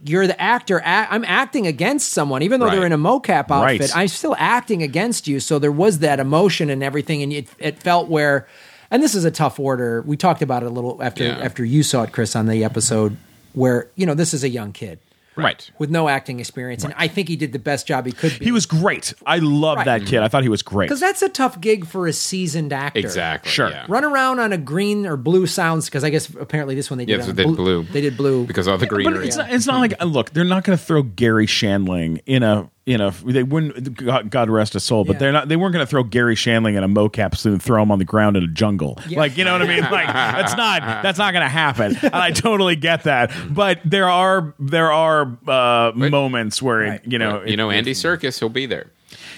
you're the actor. A- I'm acting against someone, even though they're in a mocap outfit. Right. I'm still acting against you. So there was that emotion and everything, and it, it felt where. And this is a tough order. We talked about it a little after Yeah. after you saw it, Chris, on the episode where you know this is a young kid Right. with no acting experience, and I think he did the best job he could be. He was great. I love Right. that kid. I thought he was great. because that's a tough gig for a seasoned actor. Exactly. Sure. Yeah. Run around on a green or blue sounds because I guess apparently this one they did. Yeah, so on they did blue. They did blue Because all the But greenery. it's not, it's not like look, they're not going to throw Garry Shandling in a in know they wouldn't God, God rest his soul, but Yeah. they're not they weren't going to throw Garry Shandling in a mocap suit and throw him on the ground in a jungle. Like you know what I mean? Like that's not that's not going to happen. And I totally get that, but there are there are uh, moments where you know you know, Andy Serkis, he'll be there.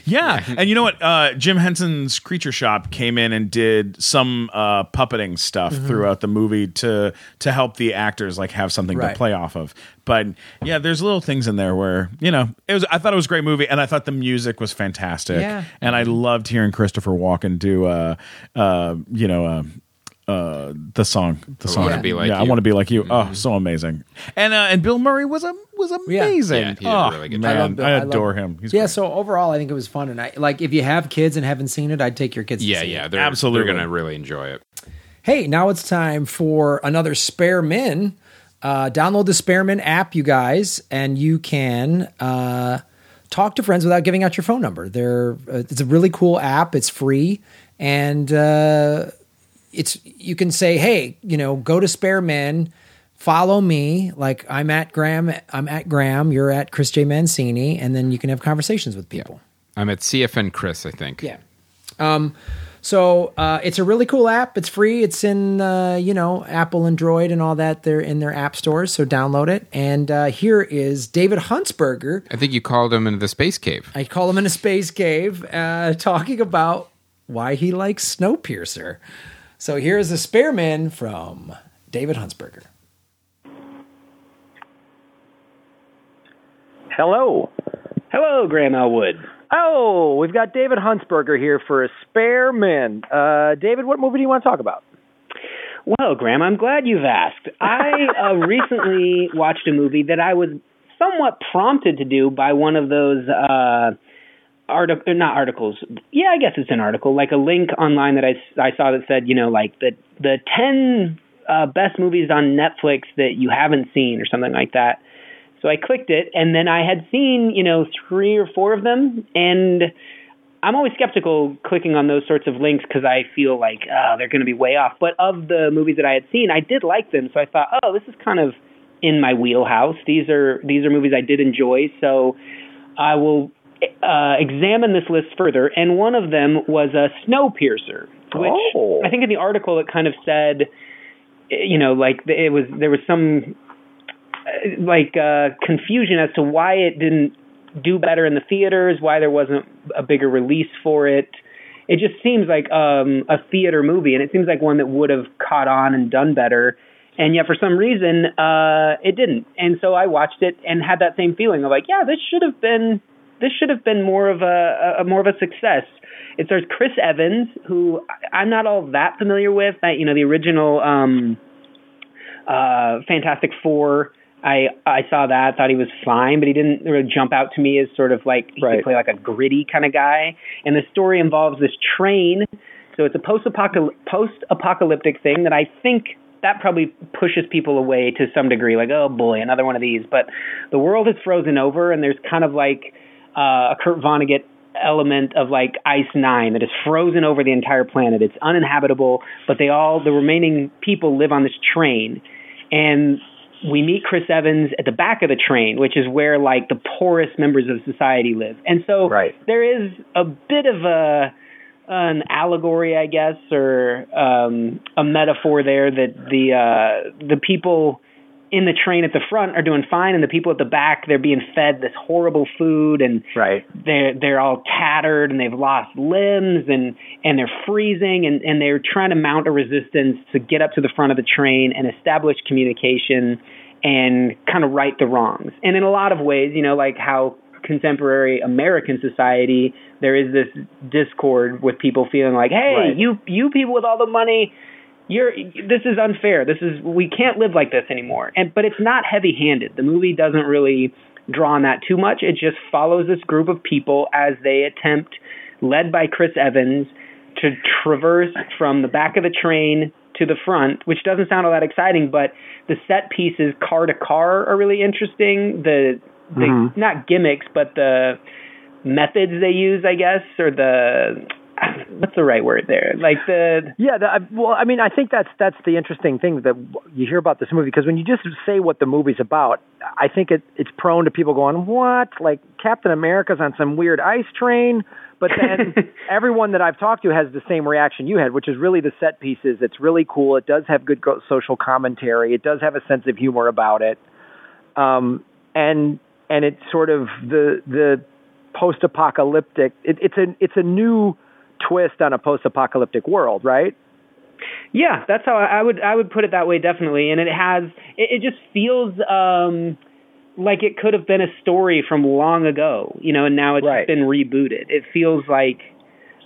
Yeah, and you know what? Uh, Jim Henson's Creature Shop came in and did some uh, puppeting stuff Mm-hmm. throughout the movie to to help the actors like have something Right. to play off of. But yeah, there's little things in there where you know it was. I thought it was a great movie, and I thought the music was fantastic. Yeah. and I loved hearing Christopher Walken do uh, uh, you know. Uh, uh, the song, the song. Wanna Be Like yeah, I You. want to be like you. Oh, so amazing! And uh, and Bill Murray was a was Yeah. amazing. Yeah, he did oh really good man, I I, love Bill- I love- adore him. He's Yeah, great. so overall, I think it was fun, and I like if you have kids and haven't seen it, I'd take your kids. to Yeah, see yeah. They're, Absolutely. They're going to really enjoy it. Hey, now it's time for another Spare Min. Uh, download the Spare Min app, you guys, and you can uh, talk to friends without giving out your phone number. They're uh, it's a really cool app. It's free, and uh, it's you can say, hey, you know, go to Spare Min, follow me. Like I'm at Graham, I'm at Graham. You're at Chris J Mancini, and then you can have conversations with people. I'm at CFN Chris, I think. Yeah. Um, so uh, it's a really cool app. It's free. It's in uh, you know Apple, Android, and all that. They're in their app stores. So download it. And uh, here is David Huntsberger. I think you called him into the space cave. I call him in a space cave, uh, talking about why he likes Snowpiercer. So here's a Spare Min from David Huntsberger. Hello. Hello, Graham Elwood. Oh, we've got David Huntsberger here for a spare min. Uh, David, what movie do you want to talk about? Well, Graham, I'm glad you've asked. I uh, recently watched a movie that I was somewhat prompted to do by one of those uh, artic- not articles. Yeah, I guess it's an article, like a link online that I, I saw that said, you know, like the the ten uh, best movies on Netflix that you haven't seen or something like that. So I clicked it, and then I had seen, you know, three or four of them, and I'm always skeptical clicking on those sorts of links because I feel like oh, they're going to be way off. But of the movies that I had seen, I did like them, so I thought, oh, this is kind of in my wheelhouse. These are these are movies I did enjoy, so I will uh, examine this list further. And one of them was a Snowpiercer, which Oh. I think in the article it kind of said, you know, like it was there was some uh, like uh, confusion as to why it didn't do better in the theaters, why there wasn't a bigger release for it. It just seems like um, a theater movie, and it seems like one that would have caught on and done better. And yet, for some reason, uh, it didn't. And so I watched it and had that same feeling of like, yeah, this should have been this should have been more of a, a more of a success. It stars Chris Evans, who I'm not all that familiar with. I, you know, the original um, uh, Fantastic Four. I I saw that, thought he was fine, but he didn't really jump out to me as sort of like he Right. could play like a gritty kind of guy. And the story involves this train, so it's a post post apocalyptic thing that I think that probably pushes people away to some degree. Like, oh boy, another one of these. But the world is frozen over, and there's kind of like uh, a Kurt Vonnegut element of like Ice Nine that is frozen over the entire planet. It's uninhabitable, but they all the remaining people live on this train, and we meet Chris Evans at the back of the train, which is where like the poorest members of society live. And so Right. there is a bit of a an allegory, I guess, or um, a metaphor there that the uh, the people in the train at the front are doing fine, and the people at the back they're being fed this horrible food, and Right. they're they're all tattered and they've lost limbs and and they're freezing and and they're trying to mount a resistance to get up to the front of the train and establish communication and kind of right the wrongs. And in a lot of ways, you know, like how contemporary American society there is this discord with people feeling like, "Hey, Right. you you people with all the money, you're this is unfair. This is we can't live like this anymore." And but it's not heavy-handed. The movie doesn't really draw on that too much. It just follows this group of people as they attempt, led by Chris Evans, to traverse from the back of the train to the front, which doesn't sound all that exciting, but the set pieces car to car are really interesting. The the Mhm. not gimmicks, but the methods they use, I guess, or the what's the right word there? Like the Yeah, the, I- well, I mean, I think that's that's the interesting thing that you hear about this movie because when you just say what the movie's about, I think it it's prone to people going, "What? Like Captain America's on some weird ice train?" But then everyone that I've talked to has the same reaction you had, which is really the set pieces. It's really cool. It does have good go- social commentary. It does have a sense of humor about it, um, and and it's sort of the the post-apocalyptic. It, it's a it's a new twist on a post-apocalyptic world, right? Yeah, that's how I would I would put it that way definitely. And it has it, it just feels um like it could have been a story from long ago, you know, and now it's Right. been rebooted. It feels like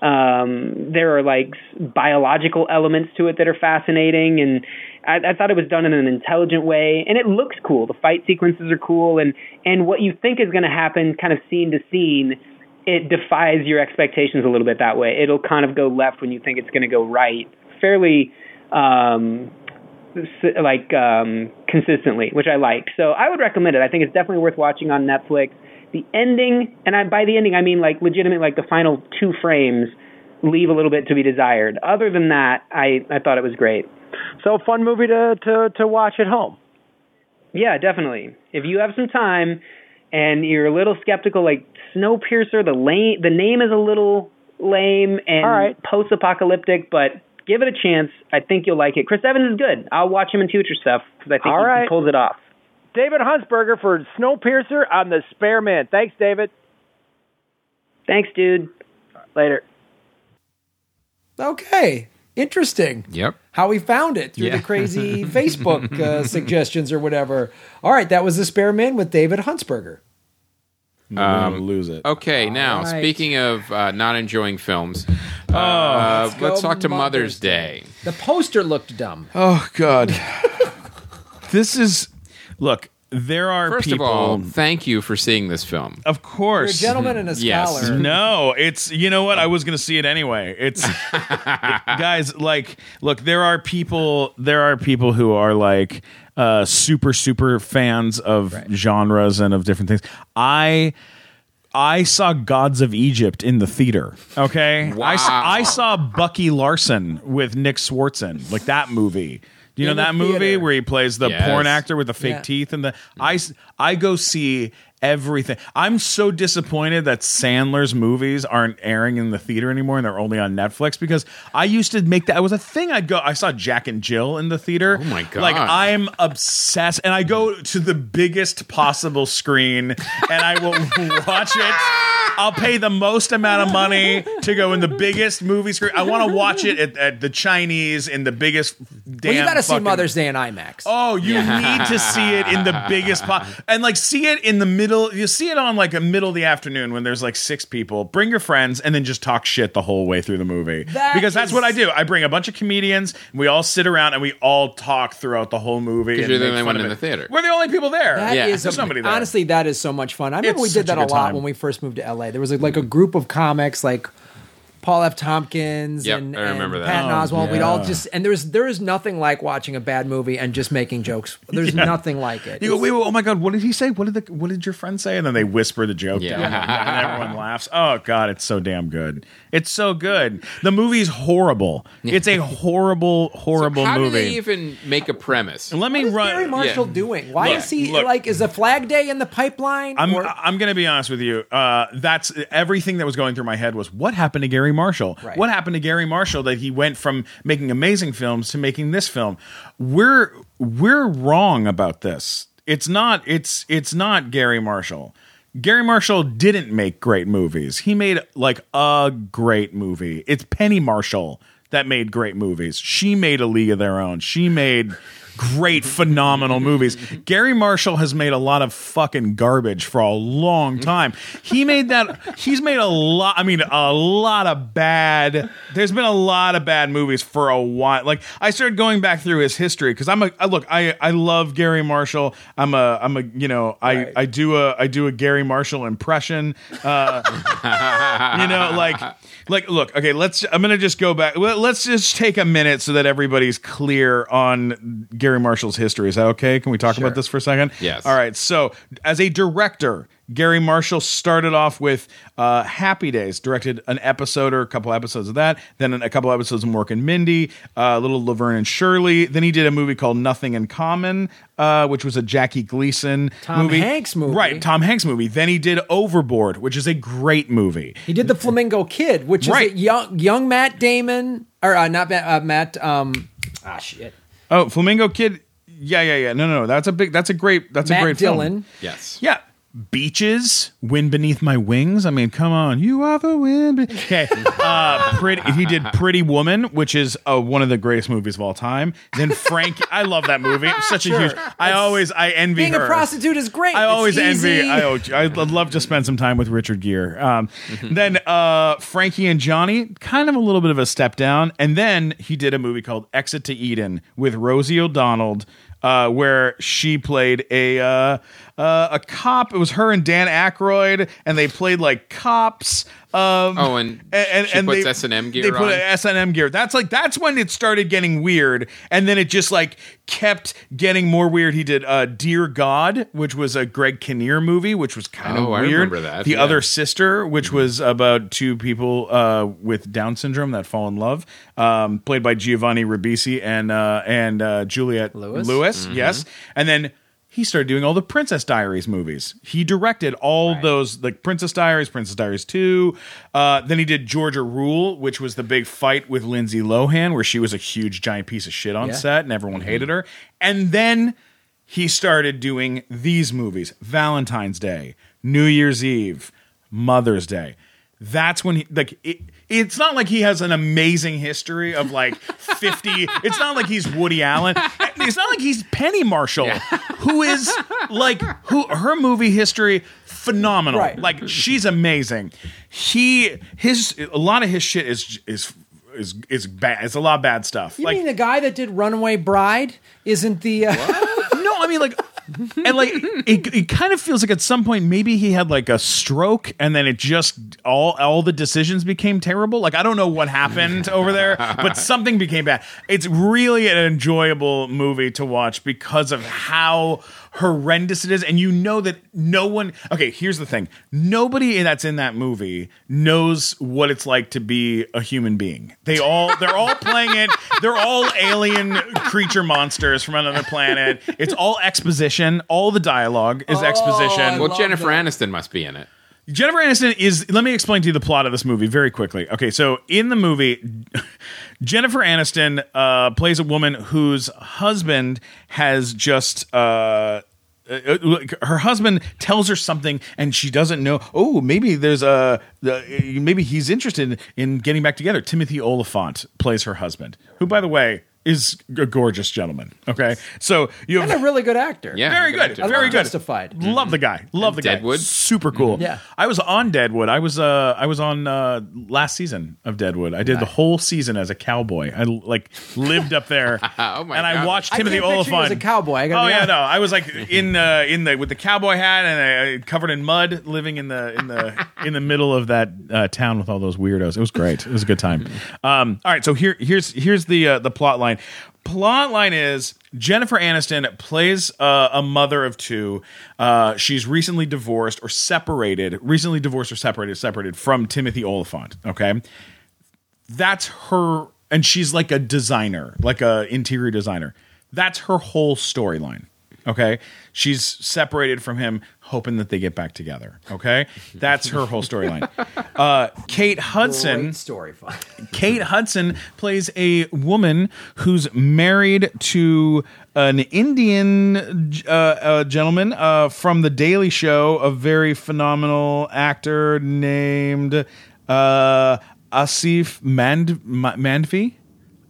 um there are like biological elements to it that are fascinating and I, I thought it was done in an intelligent way and it looks cool. The fight sequences are cool and and what you think is going to happen kind of scene to scene it defies your expectations a little bit that way. It'll kind of go left when you think it's going to go right, fairly um, like um, consistently, which I like. So I would recommend it. I think it's definitely worth watching on Netflix. The ending, and I, by the ending I mean like legitimate, like the final two frames leave a little bit to be desired. Other than that, I I thought it was great. So fun movie to to to watch at home. Yeah, definitely. If you have some time and you're a little skeptical, like Snowpiercer, the lame, the name is a little lame and All right. post-apocalyptic, but give it a chance. I think you'll like it. Chris Evans is good. I'll watch him in future stuff because I think All he, right. he pulls it off. David Huntsberger for Snowpiercer on the Spare Min. Thanks, David. Thanks, dude. Later. Okay, interesting. Yep. How we found it through Yeah. the crazy Facebook uh, suggestions or whatever. All right, that was the Spare Min with David Huntsberger. We're lose it. Okay, now right. speaking of uh, not enjoying films, uh, let's, go talk to Mother's, Mother's Day. The poster looked dumb. Oh God, this is look. There are First people. of all, thank you for seeing this film. of You're a course, gentleman and a Yes. scholar. No, it's you know what I was going to see it anyway. It's guys like look, there are people there are people who are like uh super super fans of genres and of different things. I I saw Gods of Egypt in the theater. Okay, I, s- Wow. I saw Bucky Larson with Nick Swardson, like that movie. Do you In know that movie where he plays the Yes. porn actor with the fake Yeah. teeth and the I s- I go see everything. I'm so disappointed that Sandler's movies aren't airing in the theater anymore and they're only on Netflix because I used to make that it was a thing I'd go I saw Jack and Jill in the theater. Oh my God. Like I'm obsessed and I go to the biggest possible screen and I will watch it. I'll pay the most amount of money to go in the biggest movie screen. I want to watch it at, at the Chinese in the biggest damn Well, you got to see Mother's Day in IMAX. Oh, you need to see it in the biggest pop and like see it in the middle. You see it on like a middle of the afternoon when there's like six people. Bring your friends and then just talk shit the whole way through the movie. That because that's is- what I do. I bring a bunch of comedians. And we all sit around and we all talk throughout the whole movie. 'Cause and you're the only one in the theater. We're the only people there. That Yeah. is There's a- nobody there. honestly, that is so much fun. I remember It's we did such a that a lot time. when we first moved to LA. There was like, like a group of comics, like Paul F. Tompkins Yep, and, I remember and that. Patton Oh, Oswalt. We'd all yeah. just and there's there is nothing like watching a bad movie and just making jokes. There's nothing like it. You go, wait, wait, oh my god, what did he say? What did the what did your friend say? And then they whisper the joke Yeah. down, and everyone laughs. Oh god, it's so damn good. It's so good. The movie's horrible. It's a horrible, horrible How movie. do they even make a premise? Let me what is run. Garry Marshall yeah. doing? Why Look, is he look. like? Is a Flag Day in the pipeline? I'm Or- I'm gonna be honest with you. Uh, that's everything that was going through my head was what happened to Garry Marshall. Right. What happened to Garry Marshall that he went from making amazing films to making this film? We're we're wrong about this. It's not. It's it's not Garry Marshall. Garry Marshall didn't make great movies. He made like a great movie. It's Penny Marshall that made great movies. She made A League of Their Own. She made great, phenomenal movies. Garry Marshall has made a lot of fucking garbage for a long time. He made that. He's made a lot. I mean, a lot of bad. There's been a lot of bad movies for a while. Like I started going back through his history because I'm a I, look. I I love Garry Marshall. I'm a I'm a you know I Right. I do a I do a Garry Marshall impression. Uh, you know, like, like, look, okay, let's. I'm gonna just go back. Well, let's just take a minute so that everybody's clear on Garry Marshall's history. Is that okay? Can we talk about this for a second? Yes. All right. So, as a director, Garry Marshall started off with uh, Happy Days, directed an episode or a couple episodes of that, then a couple episodes of Mork and Mindy, uh, a little Laverne and Shirley. Then he did a movie called Nothing in Common, uh, which was a Jackie Gleason Tom movie. Hanks movie. Right, Tom Hanks movie. Then he did Overboard, which is a great movie. He did the Flamingo Kid, which is Right. a young young Matt Damon or uh, not Matt, uh, Matt. Um, ah, shit. Oh, Flamingo Kid. Yeah, yeah, yeah. No, no, no. That's a big. That's a great. That's a great Dillon. film. Yes. Yeah. Beaches, wind beneath my wings. I mean, come on, you are the wind. be- Okay, uh, pretty. He did Pretty Woman, which is uh, one of the greatest movies of all time. Then Frank, I love that movie. It's such a Sure. huge. I always, I envy Being her. a prostitute is great. I It's always easy. envy. I, I'd love to spend some time with Richard Gere. Um, then uh, Frankie and Johnny, kind of a little bit of a step down. And then he did a movie called Exit to Eden with Rosie O'Donnell, uh, where she played a uh, uh, a cop. It was her and Dan Aykroyd, and they played like cops. Um, Oh, and she puts S&M gear They put? S and M gear. That's like that's when it started getting weird, and then it just like kept getting more weird. He did uh, Dear God, which was a Greg Kinnear movie, which was kind of Oh, I weird. remember that, The yeah. Other Sister, which was about two people uh, with Down syndrome that fall in love, um, played by Giovanni Ribisi and uh, and uh, Juliette Lewis? Lewis, yes, and then. He started doing all the Princess Diaries movies. He directed all those, like Princess Diaries, Princess Diaries 2. Uh, then he did Georgia Rule, which was the big fight with Lindsay Lohan, where she was a huge, giant piece of shit on Yeah. set and everyone hated her. And then he started doing these movies Valentine's Day, New Year's Eve, Mother's Day. That's when he, like, it, it's not like he has an amazing history of like 50. it's not like he's Woody Allen. It's not like he's Penny Marshall, who is like, who her movie history, phenomenal. Right. Like, she's amazing. He, his, a lot of his shit is, is, is, is bad. It's a lot of bad stuff. You like, mean the guy that did Runaway Bride isn't the? Uh, no, I mean like, and like it, it kind of feels like at some point maybe he had like a stroke, and then it just all all the decisions became terrible. Like I don't know what happened over there, but something became bad. It's really an enjoyable movie to watch because of how horrendous it is, and you know that no one. Okay, here's the thing: nobody that's in that movie knows what it's like to be a human being. They all they're all playing it. They're all alien creature monsters from another planet. It's all exposition. All the dialogue is exposition. Well, Jennifer that. Aniston must be in it. Jennifer Aniston is. Let me explain to you the plot of this movie very quickly. Okay, so in the movie, Jennifer Aniston uh, plays a woman whose husband has just. Uh, her husband tells her something and she doesn't know oh maybe there's a uh, maybe he's interested in getting back together. Timothy Olyphant plays her husband who by the way is a gorgeous gentleman okay so you have and a really good actor. Yeah, very good good, actor. Very love good. Justified. Love the guy. Love the guy. Deadwood? super cool. Yeah. I was on Deadwood. I was uh I was on uh last season of Deadwood. I did the whole season as a cowboy. I like lived up there. Oh my and I God. watched I Timothy can't picture you Olyphant as a cowboy. I gotta oh yeah, no. I was like in uh, in the with the cowboy hat and uh, covered in mud, living in the in the in the middle of that uh, town with all those weirdos. It was great. It was a good time. Um, all right, so here here's here's the uh, the plot line. Plot line is Jennifer Aniston plays uh, a mother of two. Uh, she's recently divorced or separated, recently divorced or separated, separated from Timothy Olyphant. Okay, that's her and she's like a designer like a interior designer that's her whole storyline okay she's separated from him hoping that they get back together okay that's her whole storyline uh, kate hudson Great story. Kate Hudson plays a woman who's married to an Indian uh, uh, gentleman uh, from The Daily Show, a very phenomenal actor named uh, Asif Mand- Mandvi.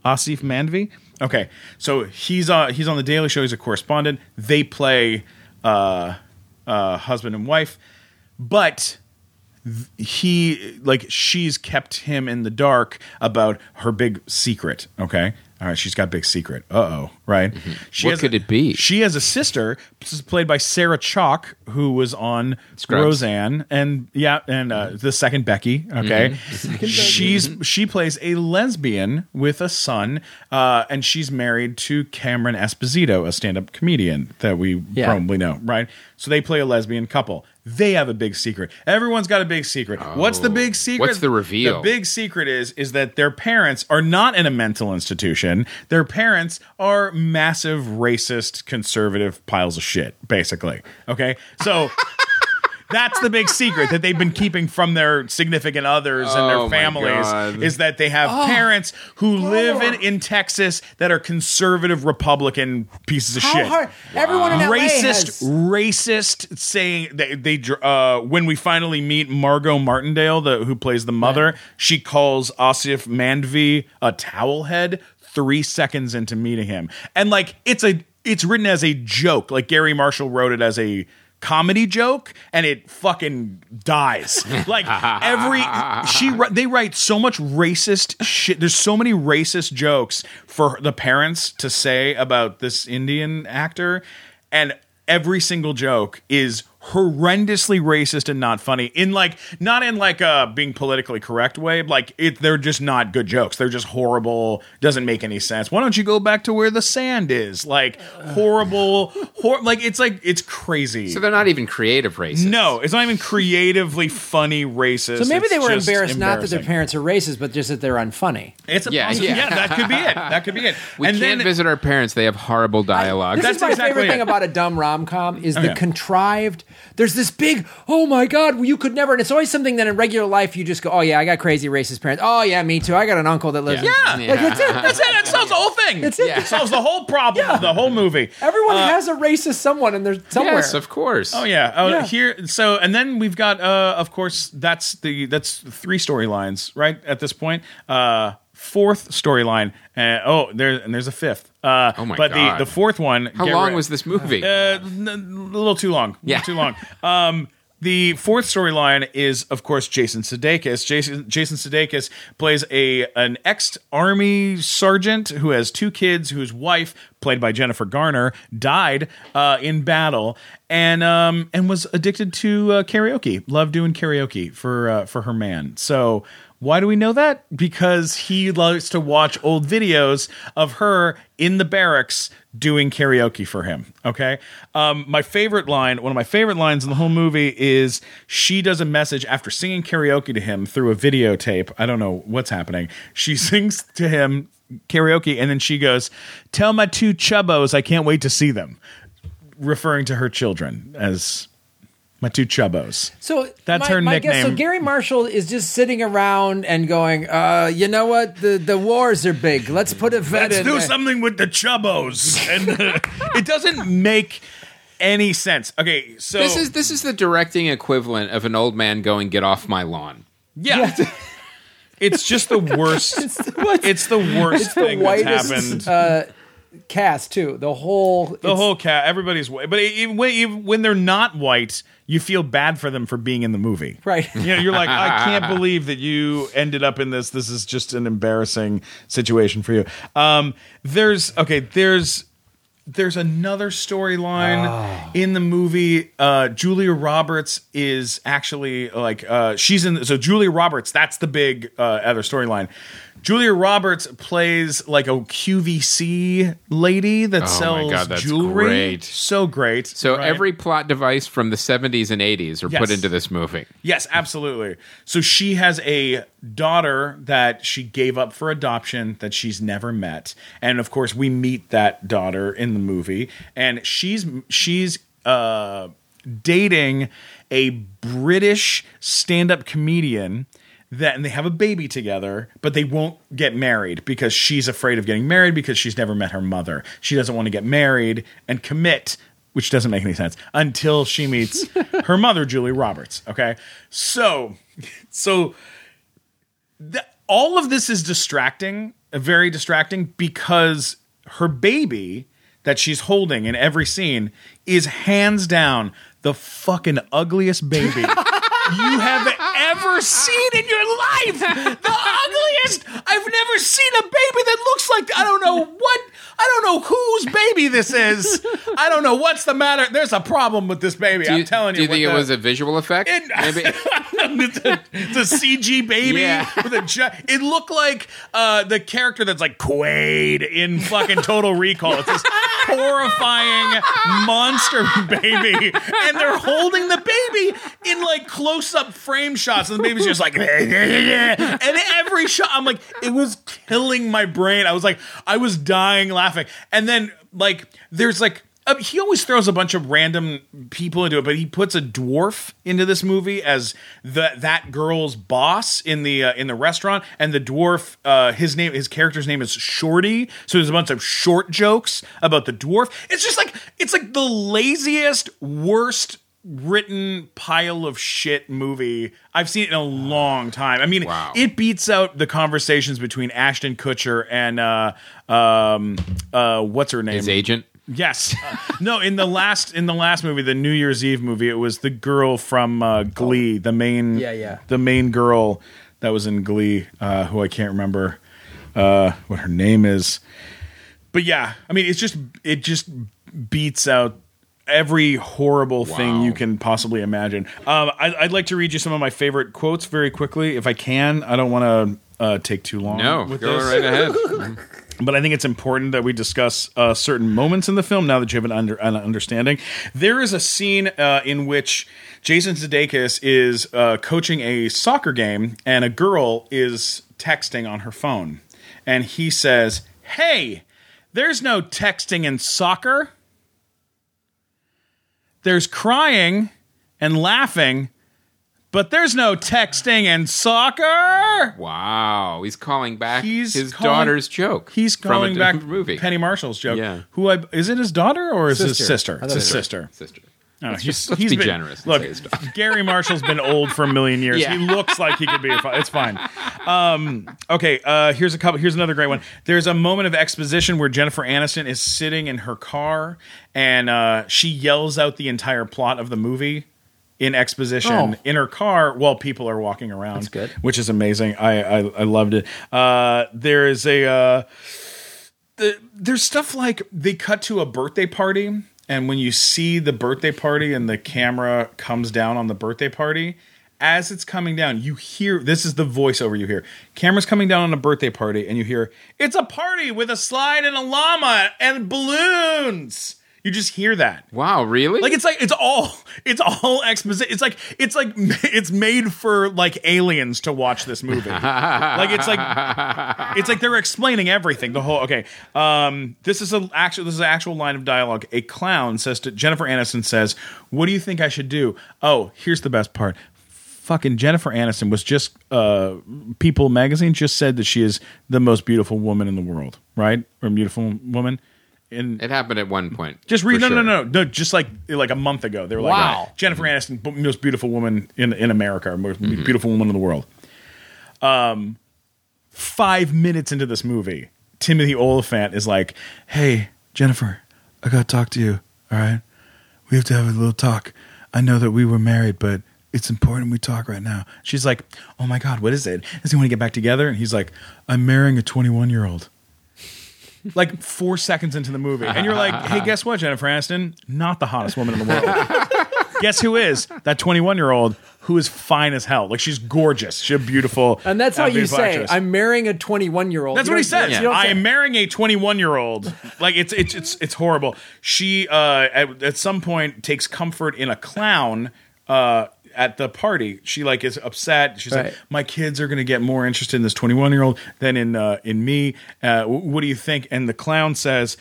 Asif Mandvi. Okay, so he's uh he's on the Daily Show. He's a correspondent. They play uh, uh, husband and wife, but he like she's kept him in the dark about her big secret. Okay, all right, she's got a big secret. Uh oh, right? She Mm-hmm. What has could a- it be? She has a sister played by Sarah Chalke, who was on Scrubs. Roseanne, and yeah, and uh, the second Becky. Okay, Mm-hmm. she's she plays a lesbian with a son, uh, and she's married to Cameron Esposito, a stand-up comedian that we Yeah. probably know, right? So they play a lesbian couple. They have a big secret. Everyone's got a big secret. What's the big oh. secret? Oh. What's the reveal? The big secret is is that their parents are not in a mental institution. Their parents are massive racist conservative piles of shit, basically. Okay? So That's the big secret that they've been keeping from their significant others and Oh, their my families is that they have parents who live in, in Texas that are conservative Republican pieces of How shit hard? Everyone in LA racist, has- racist saying they, they uh, when we finally meet Margot Martindale, the who plays the mother, she calls Asif Mandvi a towel head three seconds into meeting him, and like it's a it's written as a joke. Like Garry Marshall wrote it as a comedy joke and it fucking dies. Like every she they write so much racist shit. There's so many racist jokes for the parents to say about this indian actor and every single joke is horrendously racist and not funny in like not in like a being politically correct way like it they're just not good jokes they're just horrible doesn't make any sense why don't you go back to where the sand is like horrible hor- like it's like it's crazy So they're not even creative racists. no, it's not even creatively funny racist. So maybe It's they were embarrassed not that their parents are racist, but just that they're unfunny. It's a Yeah, possibility. yeah. yeah. that could be it. That could be it. We and can't then visit our parents. They have horrible dialogue. This That's is my exactly favorite it. thing about a dumb rom com is oh, the yeah. contrived. There's this big, oh my god, you could never. And it's always something that in regular life you just go, oh yeah, I got crazy racist parents. Oh yeah, me too. I got an uncle that lives. Yeah. in yeah, Like, that's it. that's it. That solves the whole thing. That's it. It solves the whole problem. of The whole movie. Everyone has a racist someone, and there's somewhere. yes, of course. Oh yeah. Oh Yeah. here. So and then we've got, uh, of course, that's the that's three storylines right at this point. Uh, fourth storyline. Uh, oh, there and there's a fifth. Uh, Oh my but God. the the fourth one. How long re- was this movie? Uh, n- a little too long. Yeah. too long. Um, the fourth storyline is, of course, Jason Sudeikis. Jason Jason Sudeikis plays a an ex army sergeant who has two kids, whose wife, played by Jennifer Garner, died uh, in battle, and um, and was addicted to uh, karaoke. Loved doing karaoke for uh, for her man. So. Why do we know that? Because he loves to watch old videos of her in the barracks doing karaoke for him. Okay. Um, my favorite line, one of my favorite lines in the whole movie is she does a message after singing karaoke to him through a videotape. I don't know what's happening. She sings to him karaoke and then she goes, Tell my two chubbos I can't wait to see them. Referring to her children as my two chubbos. So That's my, her my guess- so. Garry Marshall is just sitting around and going, uh, you know what? The the wars are big. Let's put a vet Let's in do there." something with the chubbos. And uh, it doesn't make any sense. Okay, so this is this is the directing equivalent of an old man going, "Get off my lawn." yeah. it's just the worst. it's, the worst It's the thing that's happened. uh, cast too. The whole the whole cast. everybody's white, but even when, even when they're not white, you feel bad for them for being in the movie. right. You know, you're like, I can't believe that you ended up in this. This is just an embarrassing situation for you. Um, there's okay. There's there's another storyline in the movie. Uh, Julia Roberts is actually like uh, she's in. So Julia Roberts, that's the big uh, other storyline. Julia Roberts plays like a QVC lady that Oh my sells God, that's jewelry. great. So great. So right? every plot device from the 70s and 80s are Yes. put into this movie. Yes, absolutely. So she has a daughter that she gave up for adoption that she's never met, and of course we meet that daughter in the movie, and she's she's uh, dating a British stand-up comedian. That and they have a baby together, but they won't get married because she's afraid of getting married because she's never met her mother. She doesn't want to get married and commit which doesn't make any sense until she meets her mother, Julie Roberts. Okay, so so th- all of this is distracting, uh, very distracting because her baby that she's holding in every scene is hands down the fucking ugliest baby you have ever seen in your life. The ugliest. I've never seen a baby that looks like I don't know what. I don't know whose baby this is. I don't know what's the matter. There's a problem with this baby. You, I'm telling you. do you think it was a visual effect? it- Maybe. it's, a, it's a CG baby Yeah. with a. It looked like uh, the character that's like Quaid in fucking Total Recall. It's this horrifying monster baby, and they're holding the baby in like close-up frame shots, and the baby's just like, and every shot, I'm like, it was killing my brain. I was like, I was dying laughing, and then like, there's like uh, he always throws a bunch of random people into it, but he puts a dwarf into this movie as the that girl's boss in the uh, in the restaurant, and the dwarf, uh, his name, his character's name is Shorty. So there's a bunch of short jokes about the dwarf. It's just like it's like the laziest, worst written pile of shit movie I've seen it in a long time. I mean, Wow. it beats out the conversations between Ashton Kutcher and uh, um, uh, what's her name? His agent. Yes. no, in the last in the last movie, the New Year's Eve movie, it was the girl from uh, Glee, the main Yeah, yeah. the main girl that was in Glee, uh, who I can't remember uh, what her name is. But yeah, I mean, it's just it just beats out every horrible thing you can possibly imagine. Um, I, I'd like to read you some of my favorite quotes very quickly, if I can. I don't want to uh, take too long. No, with go this right ahead. but I think it's important that we discuss uh, certain moments in the film now that you have an, under, an understanding. There is a scene uh, in which Jason Sudeikis is uh, coaching a soccer game, and a girl is texting on her phone, and he says, "Hey, there's no texting in soccer. There's crying and laughing." But there's no texting and soccer. wow, he's calling back He's his calling- daughter's joke. He's from a calling back movie. Penny Marshall's joke. Yeah. Who I is it his daughter or is his Sister. sister? I thought It's his it was- sister. Sister. No, Let's he's, let's he's be been- generous Look, say his daughter. Garry Marshall's been old for a million years. Yeah. He looks like he could be. A, it's fine. Um, okay, uh, here's a couple. Here's another great one. There's a moment of exposition where Jennifer Aniston is sitting in her car and uh, she yells out the entire plot of the movie in exposition Oh. in her car while people are walking around. That's good. which is amazing. I I, I loved it. Uh, there is a. Uh, the, there's stuff like they cut to a birthday party and when you see the birthday party and the camera comes down on the birthday party as it's coming down you hear this is the voiceover you hear. Cameras coming down on a birthday party and you hear it's a party with a slide and a llama and balloons you just hear that Wow, really? like it's like it's all it's all exposition. It's like it's like it's made for like aliens to watch this movie. like it's like it's like they're explaining everything. The whole okay. Um, this is a actual this is an actual line of dialogue. A clown says to Jennifer Aniston says, "What do you think I should do?" Oh, here's the best part. Fucking Jennifer Aniston was just uh, People magazine just said that she is the most beautiful woman in the world, right? Or beautiful woman. In it happened at one point. just read no, no, no, no, no. Just like like a month ago, they were like, Wow. Jennifer Aniston, b- most beautiful woman in in America, most Mm-hmm. beautiful woman in the world. Um, five minutes into this movie, Timothy Olyphant is like, "Hey, Jennifer, I got to talk to you. All right, we have to have a little talk. I know that we were married, but." It's important we talk right now. She's like, "Oh my god, what is it? Does he want to get back together?" And he's like, "I'm marrying a 21 year old." Like four seconds into the movie, and you're like, "Hey, guess what, Jennifer Aniston? Not the hottest woman in the world. guess who is that 21 year old who is fine as hell? Like she's gorgeous. She's a beautiful, And that's how you say, actress. I'm marrying a 21 year old. That's what he says. You don't I am marrying a 21 year old. Like it's it's it's it's horrible. She uh, at, at some point takes comfort in a clown. Uh, at the party, she like is upset. She's Right. like, "My kids are going to get more interested in this 21 year old than in uh, in me." Uh, what do you think? And the clown says,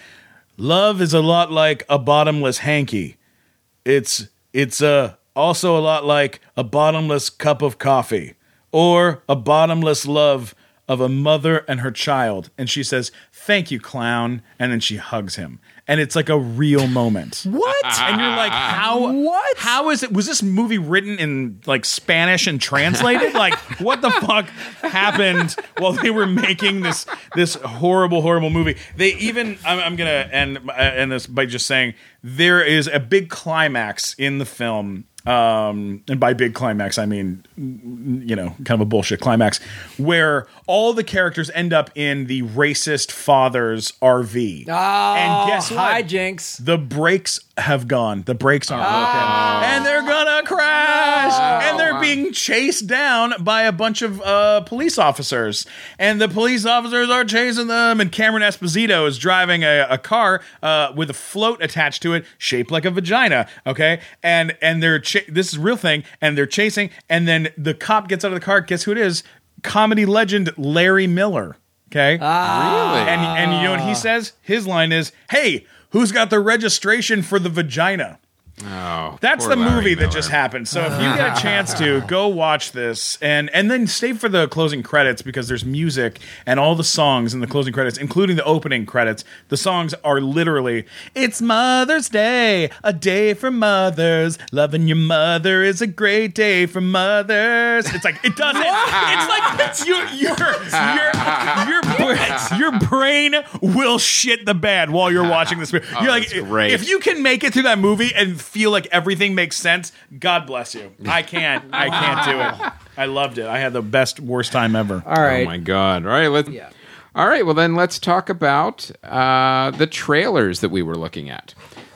"Love is a lot like a bottomless hanky. It's it's uh, also a lot like a bottomless cup of coffee or a bottomless love of a mother and her child, and she says, "Thank you, clown," and then she hugs him, and it's like a real moment. What? And you're like, how? What? How is it? Was this movie written in like Spanish and translated? like, what the fuck happened while they were making this this horrible, horrible movie? They even. I'm, I'm gonna end uh, end this by just saying there is a big climax in the film. Um, and by big climax, I mean you know, kind of a bullshit climax where all the characters end up in the racist father's RV. Oh, and guess what? hijinks. The brakes have gone. The brakes aren't working. And they're gonna crash. and they're being chased down by a bunch of uh, police officers. And the police officers are chasing them. And Cameron Esposito is driving a, a car uh, with a float attached to it, shaped like a vagina. Okay, and and they're cha- this is a real thing. And they're chasing. And then the cop gets out of the car. Guess who it is? Comedy legend Larry Miller. Okay. Really? And and you know what he says? His line is, "Hey, who's got the registration for the vagina?" Oh, That's the Larry movie that Miller. just happened. So if you get a chance to go watch this and and then stay for the closing credits because there's music and all the songs in the closing credits, including the opening credits. The songs are literally "It's Mother's Day, a day for mothers. Loving your mother is a great day for mothers." It's like it doesn't. it's like it's your your your your your brain will shit the bed while you're watching this movie. You're like, if you can make it through that movie and feel like everything makes sense, God bless you. I can't. I can't do it. I loved it. I had the best worst time ever. All right. Oh my god! All right, let's. Yeah. All right, well then let's talk about uh, the trailers that we were looking at.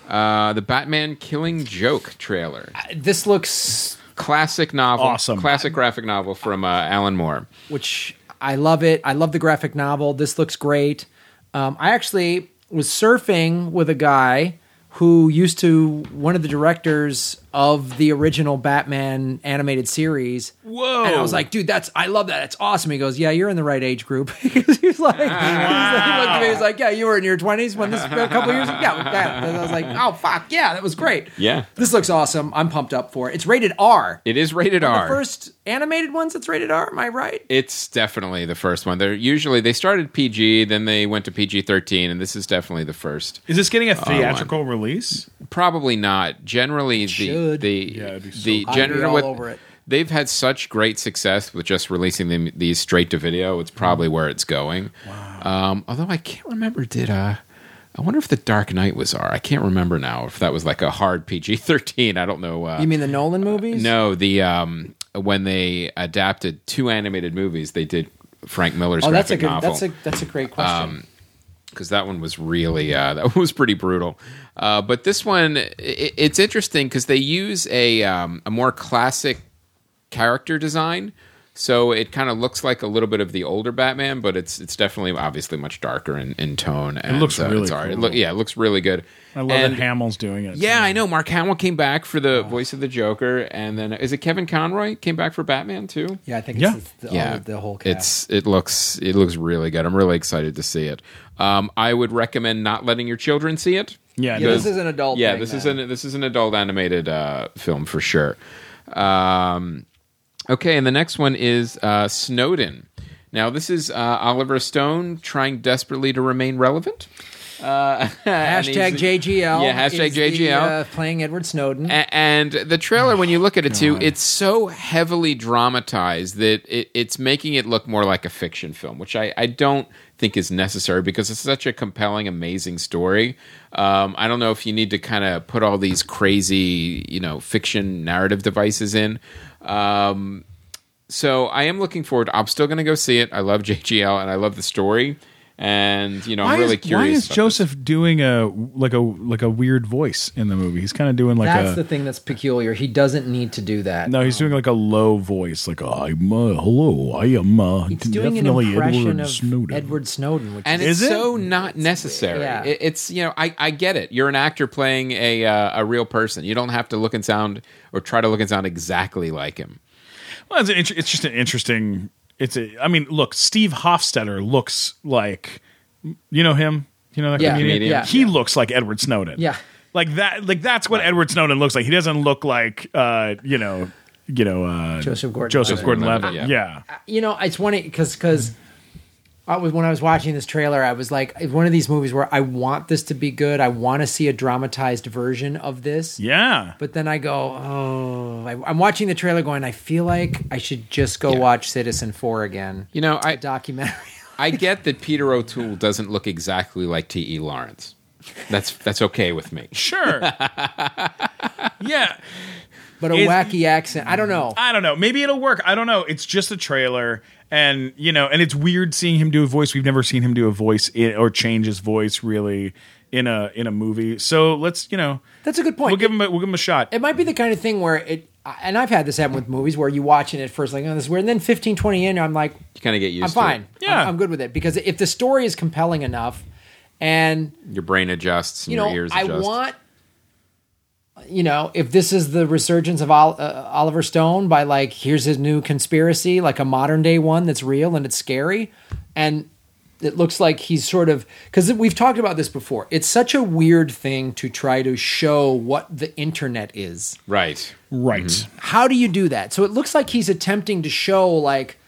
Uh, the Batman Killing Joke trailer, This looks, classic novel, Awesome. classic graphic novel from uh, Alan Moore. which I love it. I love the graphic novel. This looks great. Um, I actually was surfing with a guy who used to one of the directors of the original Batman animated series. Whoa. And I was like, dude, that's I love that. It's awesome. He goes, yeah, you're in the right age group. Because he's like, he's like, he looked at me, he's like, yeah, you were in your 20s when this a couple years ago. Yeah, that. And I was like, oh fuck, yeah, that was great. Yeah. this looks awesome. I'm pumped up for it. It's rated R. It is rated The R. first animated ones that's rated R. Am I right? It's definitely the first one. They're usually they started PG, then they went to PG thirteen, and this is definitely the first. Is this getting a uh, theatrical release? Probably not. Generally, the should. the Yeah, it'd be so the cool. I'd be general all with- over it. They've had such great success with just releasing them these straight to video. It's probably Mm. where it's going. Wow. Um, although I can't remember, did uh, I wonder if the Dark Knight was R. I can't remember now if that was like a hard PG thirteen. I don't know. Uh, You mean the Nolan movies? no, the um, when they adapted two animated movies, they did Frank Miller's Oh, that's a good. novel That's a that's a great question. Because that one was really uh, that was pretty brutal. Uh, but this one, i it's interesting because they use a um, a more classic character design, so it kind of looks like a little bit of the older Batman, but it's it's definitely obviously much darker in, in tone. And, it looks uh, really it's all right. It cool. look, yeah, it looks really good. I love And- that Hamill's doing it. Yeah, I know. Mark Hamill came back for the voice of the Joker, and then is it Kevin Conroy came back for Batman too? yeah, I think yeah. it's the, yeah, all, the whole cast. It's it looks it looks really good. I'm really excited to see it. Um, I would recommend not letting your children see it. Yeah, yeah, this is an adult. Yeah, thing, this is an this is an adult animated uh, film for sure. Um, okay, and the next one is uh, Snowden. Now, this is uh, Oliver Stone trying desperately to remain relevant. Uh, Hashtag JGL. Yeah, hashtag is the, JGL. uh, playing Edward Snowden. A- and the trailer, when you look at it too, it's so heavily dramatized that it, it's making it look more like a fiction film, which I, I don't think is necessary because it's such a compelling, amazing story. Um, I don't know if you need to kind of put all these crazy, you know, fiction narrative devices in. Um, so I am looking forward. I'm still going to go see it. I love JGL and I love the story, and you know, I'm really is, curious. Why is about Joseph doing a like a like a weird voice in the movie? He's kind of doing like that's a the thing that's peculiar. He doesn't need to do that. no. He's doing like a low voice, like I'm uh, hello, I am uh, He's doing an impression Edward of Snowden. Edward Snowden, which and is it's Is it? so not necessary. yeah. It- it's you know I, I get it. You're an actor playing a uh, a real person. You don't have to look and sound or try to look and sound exactly like him. Well, it's, it's just an interesting. It's a. I mean, look, Steve Hofstetter looks like, you know him. You know that Yeah, comedian. comedian. yeah. he looks like Edward Snowden. Yeah. like that. Like that's what Edward Snowden looks like. He doesn't look like, uh, you know, you know, uh, Joseph Gordon-Levitt. Joseph Gordon-Levitt. Gordon-Levitt, Yeah. you know, it's funny because because I was when I was watching this trailer, I was like, one of these movies where I want this to be good. I want to see a dramatized version of this. Yeah. But then I go, oh, I, I'm watching the trailer, going, I feel like I should just go watch Citizenfour again. You know, I Documentary. I get that Peter O'Toole doesn't look exactly like T. E. Lawrence. That's that's okay with me. Sure. yeah. but a Is- wacky accent. I don't know. I don't know. Maybe it'll work. I don't know. It's just a trailer, and you know, and it's weird seeing him do a voice. We've never seen him do a voice in, or change his voice really in a in a movie. So let's you know, That's a good point. we'll give him a, we'll give him a shot. it might be the kind of thing where it, and I've had this happen with movies where you watch it at first, like, oh, this is weird. And then 15, 20 in, I'm like, You kind of get used I'm to fine. it. Yeah. I'm, I'm good with it. Because if the story is compelling enough and Your brain adjusts and you know, your ears I adjust. want, you know, if this is the resurgence of Ol- uh, Oliver Stone by like, here's his new conspiracy, like a modern day one that's real and it's scary, and it looks like he's sort of because we've talked about this before. It's such a weird thing to try to show what the internet is. right. right. How do you do that? So it looks like he's attempting to show like w-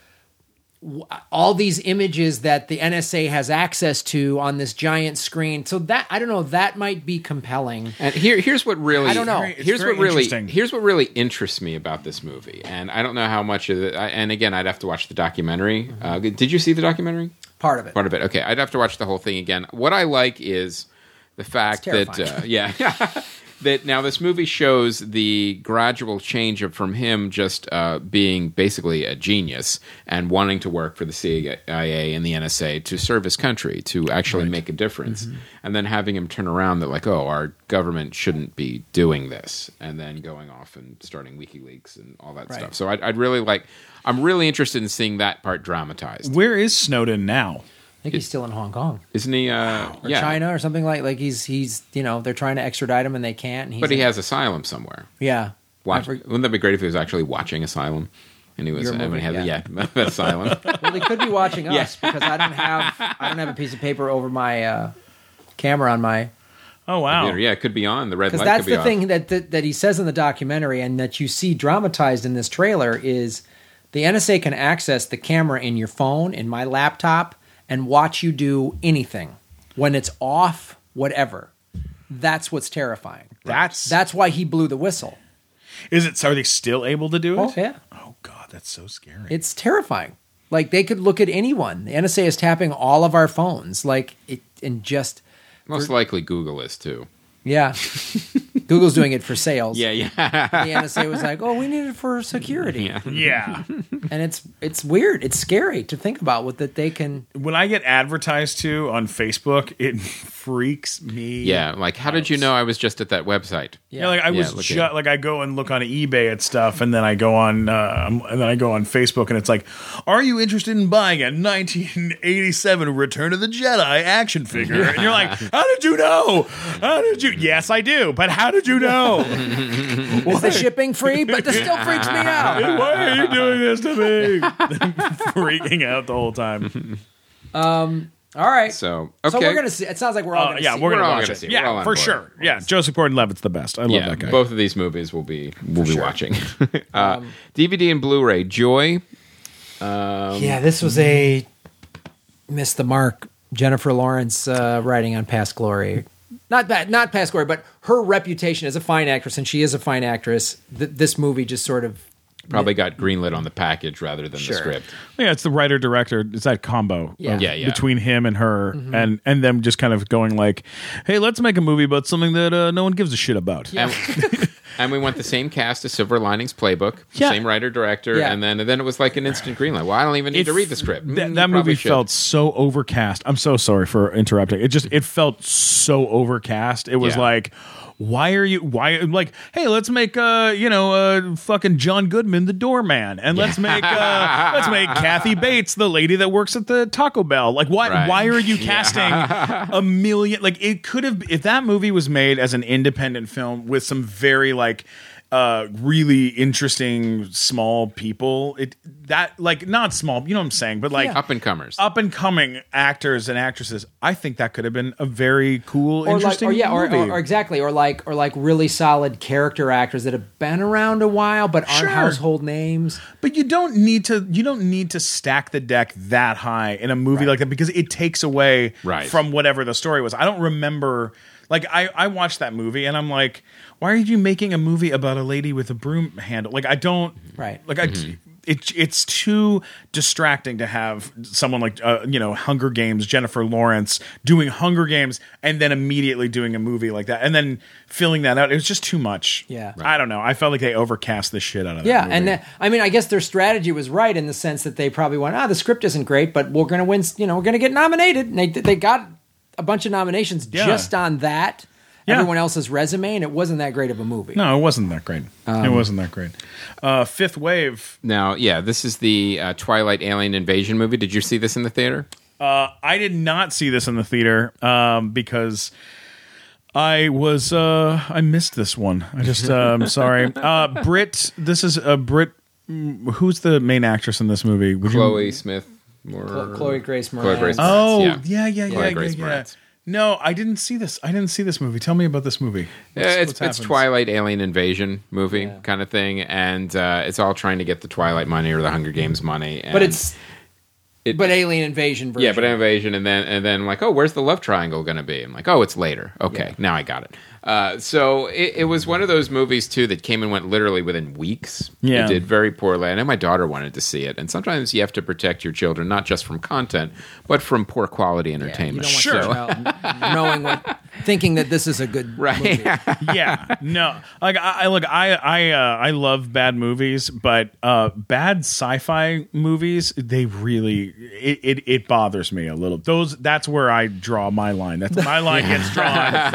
all these images that the NSA has access to on this giant screen. So that I don't know, that might be compelling. And here, here's what really I don't know. It's Here's what really here's what really interests me about this movie, and I don't know how much of it. And again, I'd have to watch the documentary. Mm-hmm. Uh, did you see the documentary? Part of it. Part of it. Okay, I'd have to watch the whole thing again. What I like is the fact It's that uh, yeah. That now this movie shows the gradual change of from him just uh, being basically a genius and wanting to work for the CIA and the NSA to serve his country to actually make a difference, Mm-hmm. and then having him turn around that like oh our government shouldn't be doing this, and then going off and starting WikiLeaks and all that Right. stuff. So I'd, I'd really like I'm really interested in seeing that part dramatized. Where is Snowden now? I think he's still in Hong Kong Isn't he? Uh, or yeah. China or something like like he's he's you know they're trying to extradite him and they can't. And he's But he in- has asylum somewhere. yeah. Watch, for- wouldn't that be great if he was actually watching Asylum? And he was, Your and movie, he had, yeah. yeah, yeah Asylum. well, he could be watching us because I don't have I don't have a piece of paper over my uh, camera on my Oh wow. yeah, it could be on. The red because light that's could be the off. thing that, that that he says in the documentary and that you see dramatized in this trailer is the NSA can access the camera in your phone in my laptop and watch you do anything when it's off whatever that's what's terrifying That's that's why he blew the whistle is it. Are they still able to do it? oh yeah Oh god, that's so scary. it's terrifying like they could look at anyone the NSA is tapping all of our phones like it and just Most likely Google is too. Yeah Google's doing it for sales Yeah, yeah. the NSA was like oh we need it for security yeah. yeah. and it's it's weird. It's scary to think about what that they can. when I get advertised to on Facebook, it freaks me. Yeah, like how did you know I was just at that website? Yeah, like I Yeah, was look ju- at- like I go and look on eBay at stuff, and then I go on uh, and then I go on Facebook, and it's like, "Are you interested in buying a 1987 Return of the Jedi action figure?" And you're like, "How did you know? How did you?" Yes, I do, but how did you know? Is the shipping free? But this still freaks me out. Why are you doing this to me? Freaking out the whole time. All right. So okay, So we're gonna see. It sounds like we're all Uh, gonna yeah, see. we're gonna We're all watch gonna it. see it. We're all Yeah, for sure. Yeah, Joseph Gordon-Levitt's the best. I love yeah, that guy. both of these movies will be we'll be watching. uh, DVD and Blu-ray. Joy. Yeah, this was a missed the mark. Jennifer Lawrence uh, writing on Past Glory. Not bad, not Past Glory, but her reputation as a fine actress, and she is a fine actress. Th- this movie just sort of Probably got greenlit on the package rather than Sure. the script. Yeah, it's the writer director. It's that combo. Yeah. of- Yeah, yeah. Between him and her, and and them just kind of going like, "Hey, let's make a movie about something that uh, no one gives a shit about." And, and we went the same cast as Silver Linings Playbook, Yeah. same writer director, Yeah. and then and then it was like an instant greenlight. Well, I don't even need to read the script. Th- Mm, you that movie should. felt so overcast. I'm so sorry for interrupting. It just it felt so overcast. It was Yeah. like. Why are you? Why like? Hey, let's make uh, you know, uh, fucking John Goodman the doorman, and let's make uh, let's make Kathy Bates the lady that works at the Taco Bell. Like, why? Right. Why are you casting a million? Like, it could have if that movie was made as an independent film with some very like uh, really interesting small people. It that like not small, you know what I'm saying, but like Up and comers. up and coming actors and actresses. I think that could have been a very cool, or like, interesting or yeah, or, movie. or, or exactly, or like, or like really solid character actors that have been around a while but aren't Sure. household names. But you don't need to you don't need to stack the deck that high in a movie like that because it takes away Right. from whatever the story was. I don't remember like I, I watched that movie and I'm like, why are you making a movie about a lady with a broom handle? Like I don't Right. like I it, it's too distracting to have someone like uh, you know Hunger Games Jennifer Lawrence doing Hunger Games and then immediately doing a movie like that and then filling that out. It was just too much. Yeah. I don't know. I felt like they overcast the shit out of that Yeah, movie. and that, I mean, I guess their strategy was right in the sense that they probably went, ah, the script isn't great, but we're going to win. You know, we're going to get nominated. And they they got a bunch of nominations Yeah. just on that. Yeah. Everyone else's resume, and it wasn't that great of a movie. No, it wasn't that great. Um, it wasn't that great. Uh, Fifth Wave. now, yeah, this is the uh, Twilight Alien Invasion movie. Did you see this in the theater? Uh, I did not see this in the theater um, because I was uh, I missed this one. I just uh, I'm sorry. Uh, Brit. This is a Brit. Who's the main actress in this movie? Would Chloe Smith. Or, Chloe Grace Chloe Grace Moretz. Oh Yeah. yeah, yeah, yeah, Chloe yeah, Grace yeah. Moretz. No, I didn't see this. I didn't see this movie. Tell me about this movie. Yeah, What's- it's what it's? Twilight Alien Invasion movie Yeah. kind of thing, and uh, it's all trying to get the Twilight money or the Hunger Games money. but it's It- but Alien Invasion version. yeah, but invasion, and then and then like, oh, where's the love triangle going to be? I'm like, oh, it's later. Okay, Yeah. now I got it. Uh, so it, it was one of those movies too that came and went literally within weeks. Yeah. it did very poorly. I know my daughter wanted to see it, and sometimes you have to protect your children not just from content, but from poor quality Yeah, you entertainment. don't want Sure. your knowing what, thinking that this is a good Right. movie. yeah, no. Like I, I look, I I uh, I love bad movies, but uh, bad sci-fi movies, they really it, it it bothers me a little. Those that's where I draw my line. That's my line gets drawn at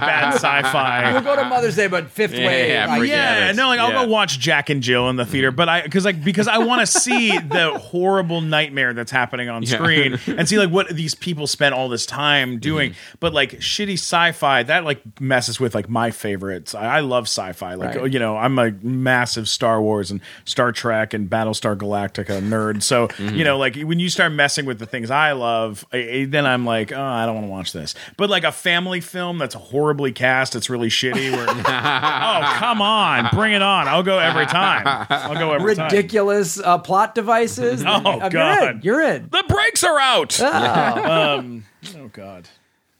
bad We'll sci-fi. go to Mother's Day, but fifth Yeah, wave. yeah, I- forget Yeah, no, like I'll go watch Jack and Jill in the theater, but I because like because I want to see the horrible nightmare that's happening on Yeah. screen and see like what these people spent all this time doing. Mm-hmm. But like shitty sci-fi that like messes with like my favorites. I, I love sci-fi. Like Right. you know, I'm a massive Star Wars and Star Trek and Battlestar Galactica nerd. So Mm-hmm. you know, like when you start messing with the things I love, I, I- then I'm like, oh, I don't want to watch this. But like a family film that's horribly cast, it's really shitty. Where oh come on, bring it on! I'll go every time. I'll go every time. ridiculous uh, plot devices. Oh, Uh, You're in. You're in. The brakes are out. Oh. um, oh God.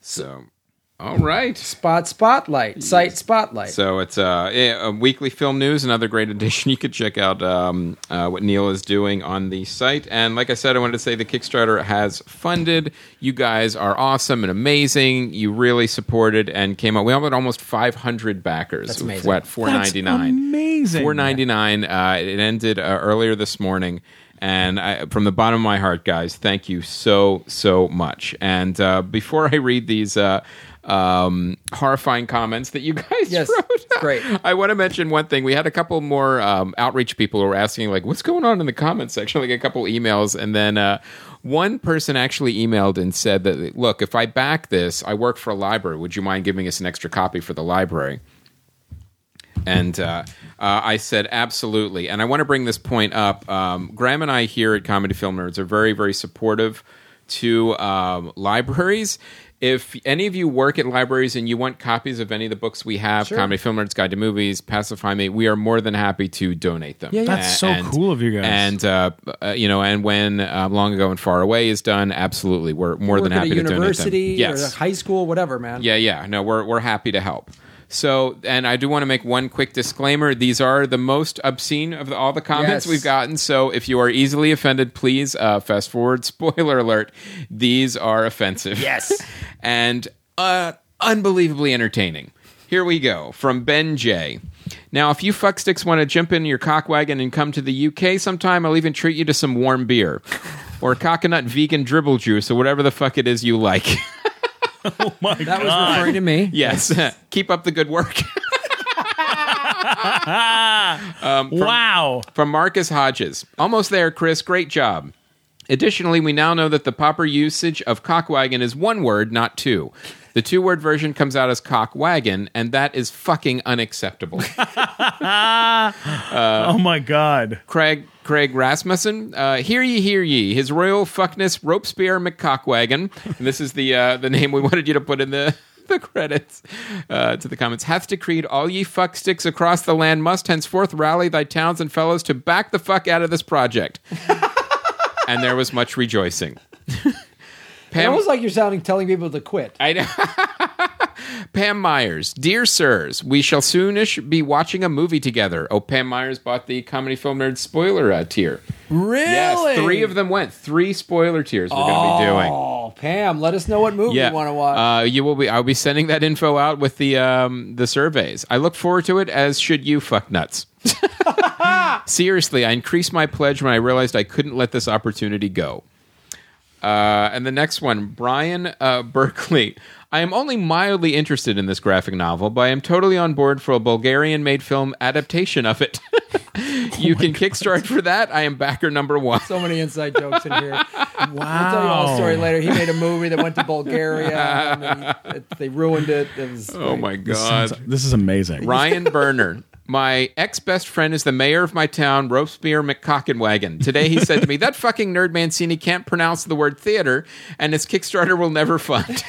So, all right. Spot spotlight. Site spotlight. So it's uh, a weekly film news, another great edition. You could check out um, uh, what Neil is doing on the site. And like I said, I wanted to say the Kickstarter has funded. You guys are awesome and amazing. You really supported and came out. We had almost 500 backers. That's amazing. What four ninety nine? amazing. Four ninety nine. Uh, it ended uh, earlier this morning. And I, from the bottom of my heart, guys, thank you so so much. And uh, before I read these uh, um, horrifying comments that you guys Yes, wrote, great. I want to mention one thing. We had a couple more um, outreach people who were asking, like, what's going on in the comments section? Like a couple emails, and then uh, one person actually emailed and said that, look, if I back this, I work for a library. Would you mind giving us an extra copy for the library? And uh, uh, I said, absolutely. And I want to bring this point up. Um, Graham and I here at Comedy Film Nerds are very, very supportive to um, libraries. If any of you work at libraries and you want copies of any of the books we have, Sure. Comedy Film Nerds Guide to Movies, Pacify Me, we are more than happy to donate them. Yeah, yeah. That's so cool of you guys. And uh, uh, you know, and when uh, Long Ago and Far Away is done, absolutely, we're more Work than at happy a to donate them. university Yes. or a high school, whatever, man. Yeah, yeah. No, we're we're happy to help. So, and I do want to make one quick disclaimer. These are the most obscene of the, all the comments Yes. we've gotten. So, if you are easily offended, please uh, fast forward. Spoiler alert: these are offensive. Yes. and uh, unbelievably entertaining. Here we go from Ben J. Now, if you fucksticks want to jump in your cockwagon and come to the UK sometime, I'll even treat you to some warm beer. Or coconut vegan dribble juice, or whatever the fuck it is you like. oh my That was referring to me. Yes. Keep up the good work. Um, wow. From Marcus Hodges. Almost there, Chris. Great job. Additionally, we now know that the proper usage of cockwagon is one word, not two. The two word version comes out as cock wagon, and that is fucking unacceptable. oh my god. Craig Craig Rasmussen, uh, hear ye, hear ye. His royal fuckness Robespierre McCockwagon, and this is the uh, the name we wanted you to put in the the credits uh, to the comments hath decreed all ye fucksticks across the land must henceforth rally thy towns and fellows to back the fuck out of this project. and there was much rejoicing. Pam, almost like you're sounding telling people to quit. I know. Pam Myers, dear sirs, we shall soonish be watching a movie together. Oh, Pam Myers bought the comedy film nerd spoiler uh, tier. Really? Yes, three of them went. Three spoiler tiers we're going to be doing. Oh, Pam, let us know what movie you want to watch. Uh, you will be. I'll be sending that info out with the um, the surveys. I look forward to it, as should you, fuck nuts. Seriously, I increased my pledge when I realized I couldn't let this opportunity go. Uh, and the next one, Brian uh, Berkeley. I am only mildly interested in this graphic novel, but I am totally on board for a Bulgarian made film adaptation of it. you can kickstart for that. I am backer number one. so many inside jokes in here. Wow. I'll tell you all a story later. He made a movie that went to Bulgaria, and then it, they ruined it. It was Oh great. my This god. this is amazing. Ryan Berner. My ex best friend is the mayor of my town, Robespierre McCockenwagon. Today he said to me, That fucking nerd Mancini can't pronounce the word theater, and his Kickstarter will never fund.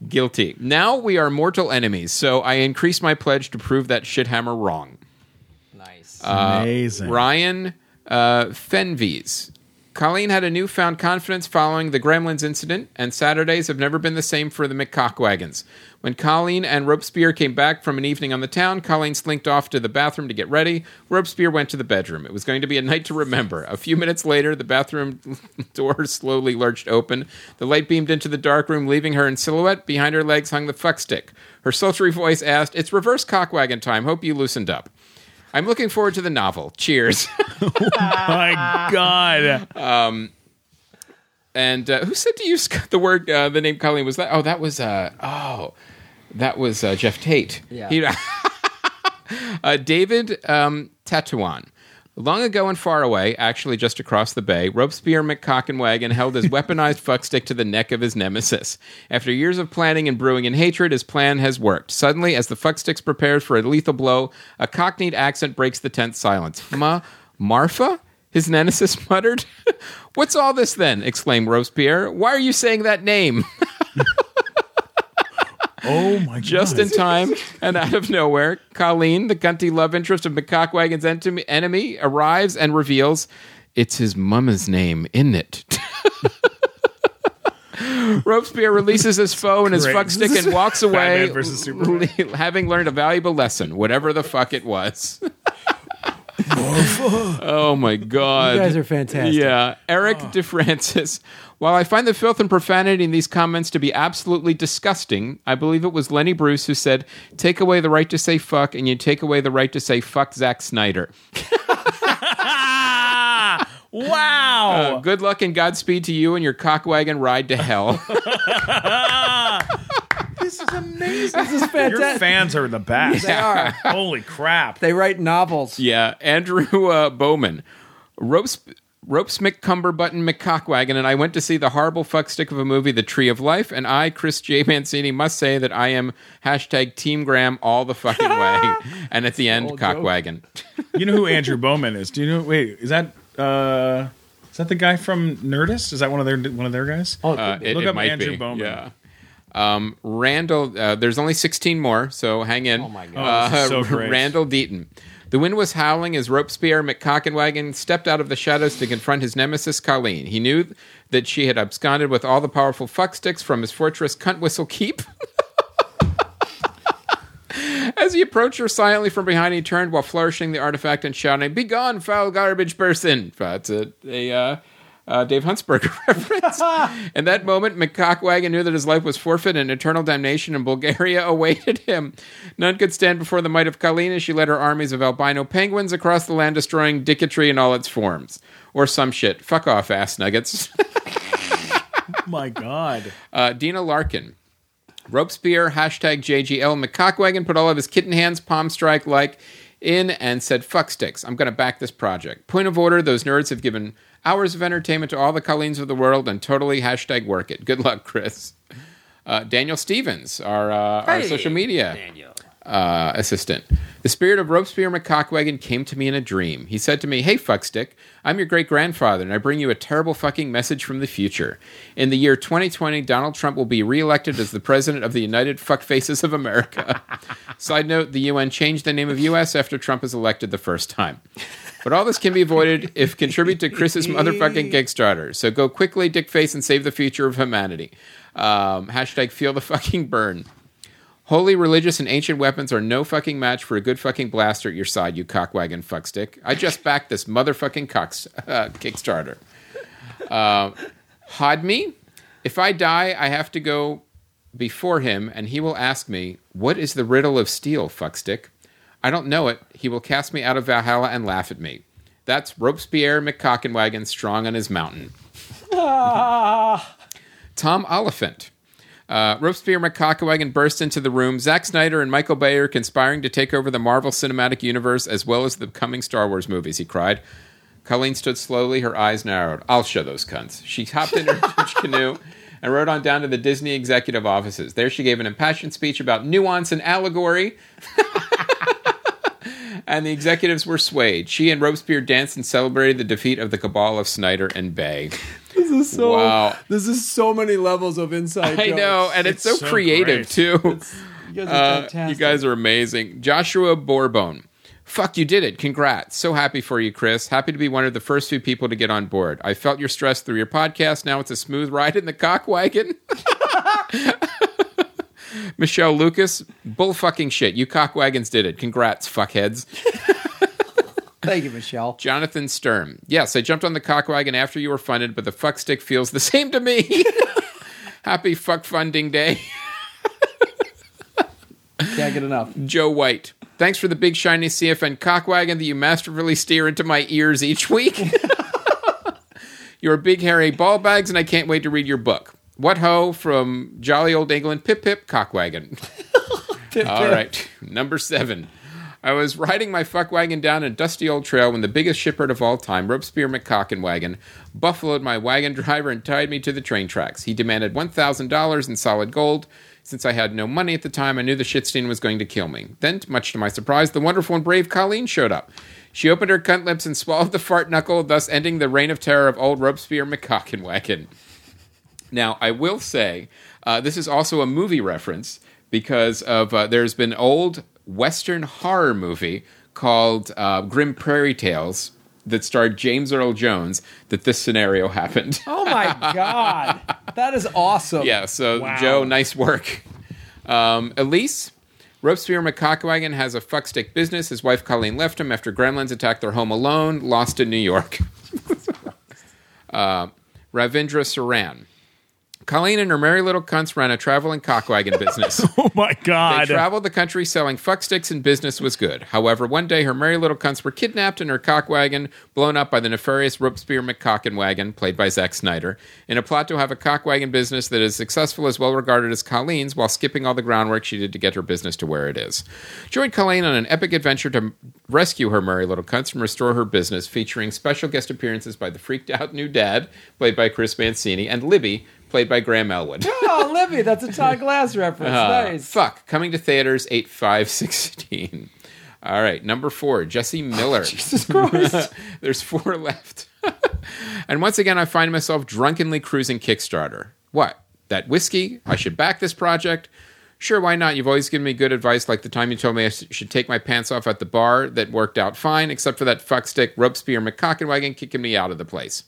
Guilty. Now we are mortal enemies, so I increase my pledge to prove that shithammer wrong. Nice. amazing. Ryan uh, Fenvies. Colleen had a newfound confidence following the Gremlins incident, and Saturdays have never been the same for the McCockwagons. When Colleen and Robespierre came back from an evening on the town, Colleen slinked off to the bathroom to get ready. Robespierre went to the bedroom. It was going to be a night to remember. A few minutes later, the bathroom door slowly lurched open. The light beamed into the dark room, leaving her in silhouette. Behind her legs hung the fuck stick. Her sultry voice asked, It's reverse cockwagon time. Hope you loosened up. I'm looking forward to the novel. Cheers. oh my god. Um, And uh, who said to use the word uh, the name Colleen was that? Oh, that was uh, oh, that was uh, Jeff Tate. Yeah. He- uh, David um, Tatouan. Long ago and far away, actually just across the bay, Robespierre McCockenwagon held his weaponized fuckstick to the neck of his nemesis. After years of planning and brewing in hatred, his plan has worked. Suddenly, as the fuckstick prepares for a lethal blow, a cockneyed accent breaks the tense silence. Ma, Marfa? His nemesis muttered. What's all this then? exclaimed Robespierre. Why are you saying that name? Oh my god. Just in time and out of nowhere, Colleen, the gunty love interest of McCockwagon's ent- enemy, arrives and reveals it's his mama's name, isn't it? Robespierre releases his foe and his great. fuck stick and walks away, Batman versus Superman. having learned a valuable lesson, whatever the fuck it was. oh my god! You guys are fantastic. Yeah, Eric DeFrancis. While I find the filth and profanity in these comments to be absolutely disgusting, I believe it was Lenny Bruce who said, "Take away the right to say fuck, and you take away the right to say fuck Zack Snyder." Wow. Uh, good luck and Godspeed to you and your cockwagon ride to hell. this is amazing. This is fantastic. Your fans are the best. They are. Holy crap. They write novels. yeah, Andrew uh, Bowman, ropes. Ropes McCumberbutton McCockwagon and I went to see the horrible fuckstick of a movie, The Tree of Life, and I, Chris J. Mancini, must say that I am hashtag Team Graham all the fucking way. and at the end, old cockwagon. You know who Andrew Bowman is? Do you know? Wait, is that uh, is that the guy from Nerdist? Is that one of their one of their guys? Oh, Uh, it, Look it up might Andrew be. Bowman. Yeah. Um, Randall, uh, there's only 16 more, so hang in. Oh my God. Oh, this is Uh, so great. Randall Deaton. The wind was howling as Robespierre McCockenwagon stepped out of the shadows to confront his nemesis Colleen. He knew that she had absconded with all the powerful fucksticks from his fortress Cunt Whistle Keep. As he approached her silently from behind, he turned while flourishing the artifact and shouting, "Begone, foul garbage person!" That's a, a uh, uh, Dave Huntsberger reference. In that moment, McCockwagon knew that his life was forfeit and eternal damnation in Bulgaria awaited him. None could stand before the might of Kalina. she led her armies of albino penguins across the land, destroying dicketry in all its forms. Or some shit. Fuck off, ass nuggets. My god. Uh, Dina Larkin. Robespierre, hashtag JGL McCockwagon put all of his kitten hands palm strike like in and said, fuck sticks. I'm going to back this project. Point of order, those nerds have given hours of entertainment to all the Colleens of the world and totally hashtag work it. Good luck, Chris. Uh, Daniel Stevens, our, uh, our social media uh, assistant. The spirit of Robespierre McCockwagon came to me in a dream. He said to me, Hey, fuckstick, I'm your great grandfather, and I bring you a terrible fucking message from the future. In the year 2020, Donald Trump will be reelected as the president of the United Fuckfaces of America. Side note the UN changed the name of US after Trump is elected the first time. But all this can be avoided if contribute to Chris's motherfucking Kickstarter. So go quickly, dickface, and save the future of humanity. Um, hashtag feel the fucking burn. Holy, religious, and ancient weapons are no fucking match for a good fucking blaster at your side, you cockwagon fuckstick. I just backed this motherfucking cocks, uh, Kickstarter. Uh, Hod me? If I die, I have to go before him, and he will ask me, What is the riddle of steel, fuckstick? I don't know it. He will cast me out of Valhalla and laugh at me. That's Robespierre McCockenwagon strong on his mountain. Tom Oliphant. Uh, Robespierre McCockawagon burst into the room. Zack Snyder and Michael Bay are conspiring to take over the Marvel Cinematic Universe as well as the coming Star Wars movies, he cried. Colleen stood slowly, her eyes narrowed. I'll show those cunts. She hopped in her canoe and rode on down to the Disney executive offices. There she gave an impassioned speech about nuance and allegory. and the executives were swayed. She and Robespierre danced and celebrated the defeat of the cabal of Snyder and Bay. This is so. Wow. This is so many levels of inside. I know, and it's, It's so, so creative great. too. You guys are Uh, fantastic. you guys are amazing. Joshua Borbone. Fuck, you did it. Congrats. So happy for you, Chris. Happy to be one of the first few people to get on board. I felt your stress through your podcast. Now it's a smooth ride in the cock wagon. Michelle Lucas, bull fucking shit. You cock wagons did it. Congrats, fuckheads. Thank you, Michelle. Jonathan Sturm. Yes, I jumped on the cock wagon after you were funded, but the fuck stick feels the same to me. Happy fuck funding day. Can't get enough. Joe White. Thanks for the big shiny CFN cockwagon that you masterfully steer into my ears each week. You're big hairy ball bags, and I can't wait to read your book. What ho from jolly old England, pip pip cockwagon. All right, number seven. I was riding my fuck wagon down a dusty old trail when the biggest shipwreck of all time, Robespierre McCocken wagon, buffaloed my wagon driver and tied me to the train tracks. He demanded $1,000 in solid gold. Since I had no money at the time, I knew the shitstein was going to kill me. Then, much to my surprise, the wonderful and brave Colleen showed up. She opened her cunt lips and swallowed the fart knuckle, thus ending the reign of terror of old Robespierre McCocken wagon. Now, I will say uh, this is also a movie reference because of uh, there's been old Western horror movie called uh, Grim Prairie Tales that starred James Earl Jones that this scenario happened. Oh my god, that is awesome. yeah, so Joe, nice work. Um, Elise, Robespierre McCockwagon has a fuckstick business. His wife Colleen left him after gremlins attacked their home alone, lost in New York. uh, Ravindra Saran. Colleen and her merry little cunts ran a traveling cockwagon business. Oh my God. They traveled the country selling fucksticks and business was good. However, one day her merry little cunts were kidnapped and her cockwagon blown up by the nefarious Robespierre McCockenwagon, played by Zack Snyder, in a plot to have a cockwagon business that is successful as well regarded as Colleen's while skipping all the groundwork she did to get her business to where it is. Join Colleen on an epic adventure to rescue her merry little cunts and restore her business, featuring special guest appearances by the freaked out new dad, played by Chris Mancini, and Libby, played by Graham Elwood. Oh, Libby, that's a Todd Glass reference. Uh, nice. Fuck. Coming to theaters 8 5 16. All right. Number four, Jesse Miller. Jesus Christ. There's four left. and once again, I find myself drunkenly cruising Kickstarter. What? That whiskey? I should back this project? Sure, why not? You've always given me good advice, like the time you told me I should take my pants off at the bar. That worked out fine, except for that fuckstick Robespierre McCockenwagon kicking me out of the place.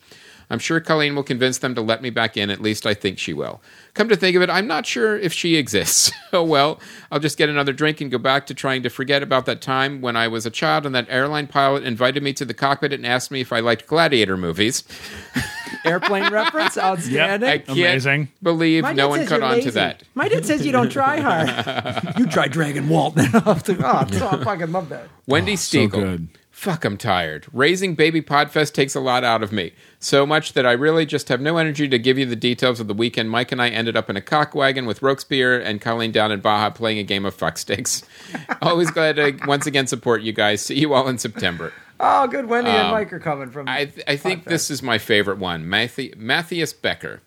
I'm sure Colleen will convince them to let me back in. At least I think she will. Come to think of it, I'm not sure if she exists. oh well, I'll just get another drink and go back to trying to forget about that time when I was a child and that airline pilot invited me to the cockpit and asked me if I liked gladiator movies. Airplane reference, outstanding. I can't Amazing. believe My no one caught you're on to that. My dad says you don't try hard. you try Dragon Walt. oh, I fucking love that. Wendy oh, so Stiegel. good. Fuck, I'm tired. Raising baby Podfest takes a lot out of me. So much that I really just have no energy to give you the details of the weekend. Mike and I ended up in a cock wagon with Robespierre and Colleen down in Baja playing a game of fuck sticks. Always glad to once again support you guys. See you all in September. Oh, good. Wendy and Mike are coming from. Um, I, th- I think this is my favorite one. Matthi- Matthias Becker.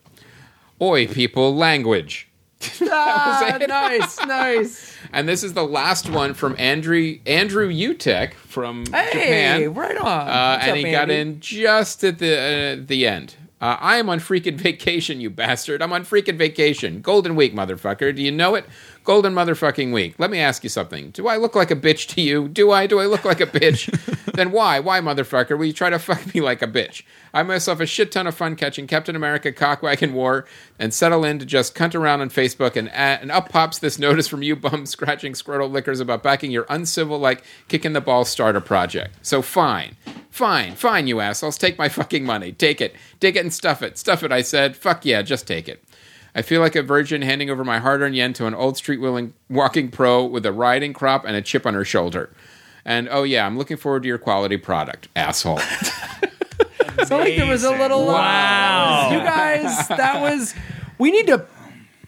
Oi, people, language. ah, nice, nice. And this is the last one from Andrew Andrew Utek from Hey, Japan. right on. Uh, and up, he got in just at the uh, the end. Uh, I am on freaking vacation, you bastard. I'm on freaking vacation. Golden week, motherfucker. Do you know it? Golden motherfucking week. Let me ask you something. Do I look like a bitch to you? Do I? Do I look like a bitch? then why? Why, motherfucker? Will you try to fuck me like a bitch? I myself a shit ton of fun catching Captain America Cockwagon War and settle in to just cunt around on Facebook and uh, and up pops this notice from you bums scratching scrotal lickers about backing your uncivil like kicking the ball starter project. So fine. Fine, fine, you assholes. Take my fucking money. Take it. Take it and stuff it. Stuff it, I said. Fuck yeah, just take it. I feel like a virgin handing over my hard earned yen to an old street willing walking pro with a riding crop and a chip on her shoulder. And oh yeah, I'm looking forward to your quality product, asshole. So like there was a little uh, Wow. you guys, that was. We need to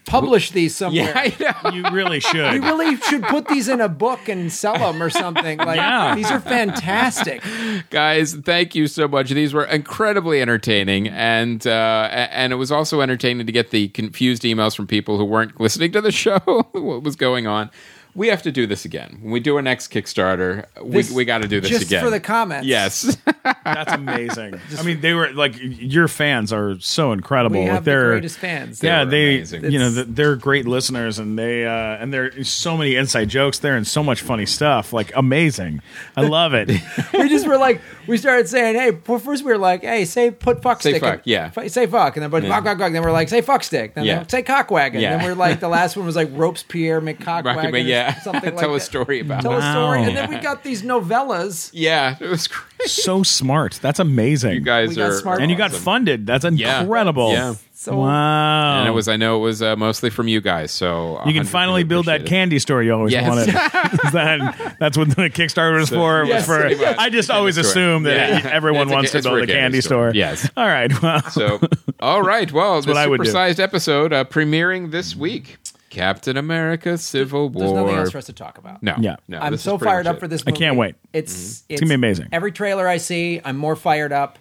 publish these somewhere. yeah, I know. You really should. You really should put these in a book and sell them or something. Like Yeah. these are fantastic. Guys, thank you so much. These were incredibly entertaining, and uh, and it was also entertaining to get the confused emails from people who weren't listening to the show. what was going on? We have to do this again. When we do our next Kickstarter, This- we, we got to do this just again for the comments. Yes. That's amazing. I mean, they were like your fans are so incredible. We Like, have the they're greatest fans. yeah, were they amazing. you know It's- th- they're great listeners, and they uh, and there's so many inside jokes there, and so much funny stuff. Like amazing, I love it. we just were like, we started saying, hey, well, first we were like, hey, say put fuck Say stick. fuck, in- yeah. F- say fuck. And then, but Yeah. fuck, fuck, fuck. Then we're like, say fuck stick. Then Yeah. yeah. say cockwagon. Yeah. Then we're like, the last one was like Robespierre, McCockwagon. Rocky, or yeah. Something like Tell a that. story about Tell it. a story. Wow. And then we got these novellas. Yeah, it was great. so smart. That's amazing. You guys We got are smart and you got awesome. funded. That's Yeah. incredible. Yeah. So Wow. And it was, I know it was uh, mostly from you guys. So you can 100% finally build that appreciate it. candy store you always Yes. wanted. Is that, that's what the Kickstarter was for. It was Yes, for much. I just Candy always store. assume that Yeah. everyone It's a- wants to it's for build a a candy store. Yes. All right. Well, So, all right. Well, the what I would do. supersized episode uh, premiering this week. Captain America: Civil War. there's nothing else for us to talk about. No. Yeah. No. I'm this is so pretty fired much up it. for this I movie. can't wait. It's, It's gonna be amazing. Every trailer I see, I'm more fired up.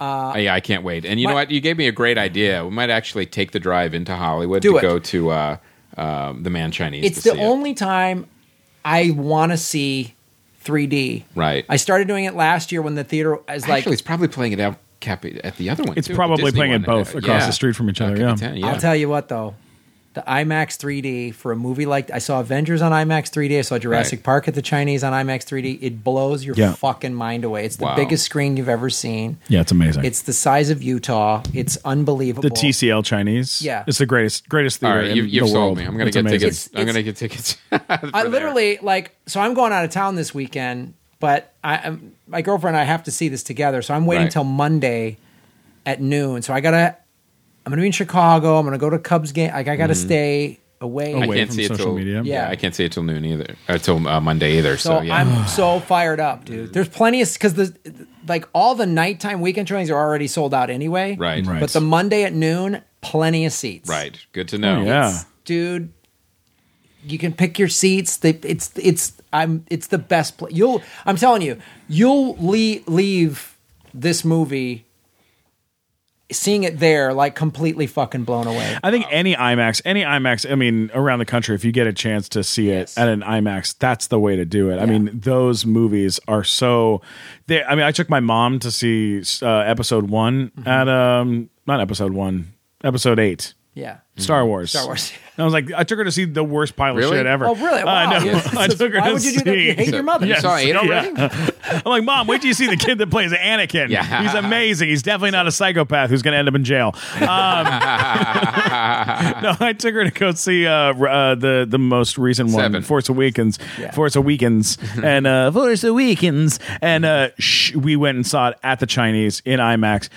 Uh, yeah, I can't wait. And you know My- what? You gave me a great idea. We might actually take the drive into Hollywood Do to it. go to uh, um, the Mann Chinese. It's to the see it. only time I want to see 3D. Right. I started doing it last year when the theater is like. Actually, it's probably playing it out cap at the other one. It's too, the probably Disney playing it both Uh, across yeah. the street from each other. Yeah. 10, yeah. I'll tell you what though, the IMAX 3D for a movie like I saw Avengers on IMAX 3D. I saw Jurassic Right. Park at the Chinese on IMAX 3D. It blows your Yeah. fucking mind away. It's the Wow. biggest screen you've ever seen. Yeah, it's amazing. It's the size of Utah. It's unbelievable. the TCL Chinese. Yeah. It's the greatest greatest theater right, you, in you've the sold world. me. I'm gonna It's get amazing. tickets. It's- I'm gonna get tickets. I literally like so I'm going out of town this weekend, but I I'm, my girlfriend and I have to see this together. So I'm waiting Right. till Monday at noon. So I gotta I'm gonna be in Chicago. I'm gonna go to Cubs game. Like I gotta stay away. Mm-hmm. I Away can't from see it social till media. Yeah, Yeah. I can't see it till noon either, or till uh, Monday either. So, So yeah, I'm so fired up, dude. There's plenty of because the like all the nighttime weekend showings are already sold out anyway. right, Right. But the Monday at noon, plenty of seats. right. Good to know. Oh, yeah. dude. You can pick your seats. They, it's it's I'm it's the best. Pl- you'll I'm telling you, you'll leave, leave this movie seeing it there like completely fucking blown away. I think any IMAX, any IMAX, I mean, around the country, if you get a chance to see it Yes. at an IMAX, that's the way to do it. I mean, those movies are so. They, I mean, I took my mom to see uh, episode one Mm-hmm. at um, not episode one, episode eight, Yeah. Star Wars. Star Wars. And I was like, I took her to see the worst pile Really? of shit ever. Oh really? Uh, Wow. no, Yes. I took her Why to would you do that? You see- hate your mother. You saw eight already? I'm like, Mom, wait till you see the kid that plays Anakin. Yeah. He's amazing. He's definitely not a psychopath who's going to end up in jail. Um, no, I took her to go see uh, uh, the the most recent one, Seven. Force Awakens. Yeah. Force Awakens and uh, Force Awakens, and uh, sh- we went and saw it at the Chinese in IMAX,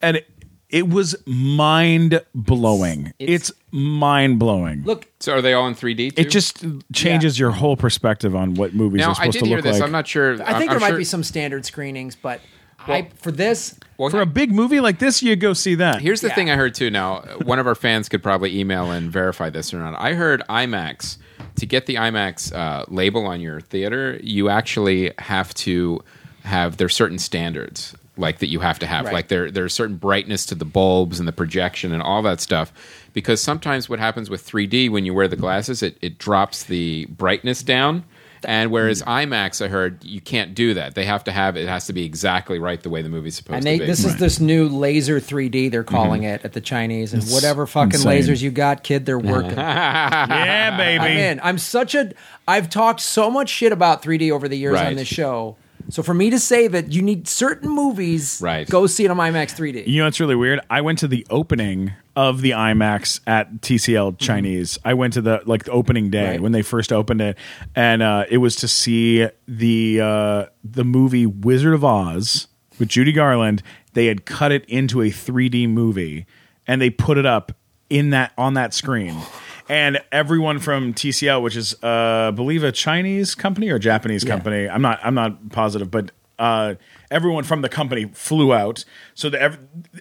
and it, it was mind blowing. It's, It's- mind blowing. Look, So are they all in 3D? Too? It just changes your whole perspective on what movies now are I supposed did to hear look this. like. I'm not sure. I think I'm there might sure- be some standard screenings, but I for this, Well, For a big movie like this, you go see that. Here's the Yeah. thing I heard too. Now, one of our fans could probably email and verify this or not. I heard IMAX to get the IMAX uh, label on your theater, you actually have to have there's certain standards like that you have to have. Right. Like there there's certain brightness to the bulbs and the projection and all that stuff. Because sometimes what happens with 3D when you wear the glasses, it, it drops the brightness down. And whereas hmm. IMAX, I heard you can't do that. They have to have it has to be exactly right the way the movie's supposed and they to be. this is this new laser 3D they're mm-hmm. calling it at the Chinese, and It's whatever fucking insane. lasers you got, kid, they're working. yeah, baby. I'm in. I'm such a. I've talked so much shit about 3D over the years Right. on this show. So for me to say that you need certain movies, Right. Go see it on IMAX 3D. You know what's really weird? I went to the opening of the IMAX at TCL Chinese. I went to the like the opening day Right. when they first opened it, and uh, it was to see the uh, the movie Wizard of Oz with Judy Garland. They had cut it into a 3D movie, and they put it up in that on that screen. And everyone from TCL, which is uh, I believe a Chinese company or Japanese company, I'm not I'm not positive, but uh, everyone from the company flew out. So the ev-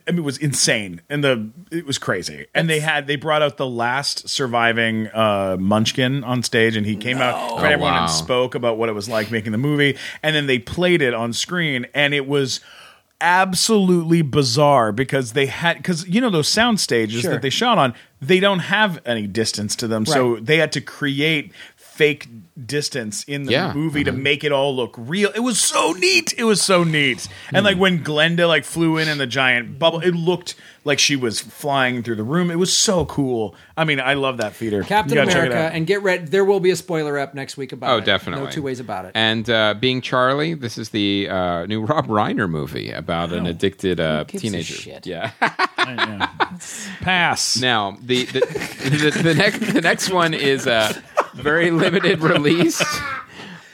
I mean, it was insane, and the it was crazy. And they had they brought out the last surviving uh, Munchkin on stage, and he came out for Oh, everyone wow. and spoke about what it was like making the movie. And then they played it on screen, and it was absolutely bizarre because they had because you know those sound stages Sure. that they shot on they don't have any distance to them so they had to create fake distance in the Yeah. movie to make it all look real it was so neat it was so neat and like when Glinda like flew in in the giant bubble it looked like she was flying through the room it was so cool i mean i love that theater Captain You gotta check it America, and get ready. There will be a spoiler up next week about Oh, it. definitely. No two ways about it. And uh, being Charlie, this is the uh, new Rob Reiner movie about an addicted uh, gives a teenager. shit? Yeah. pass now the the, the the next the next one is a very limited release.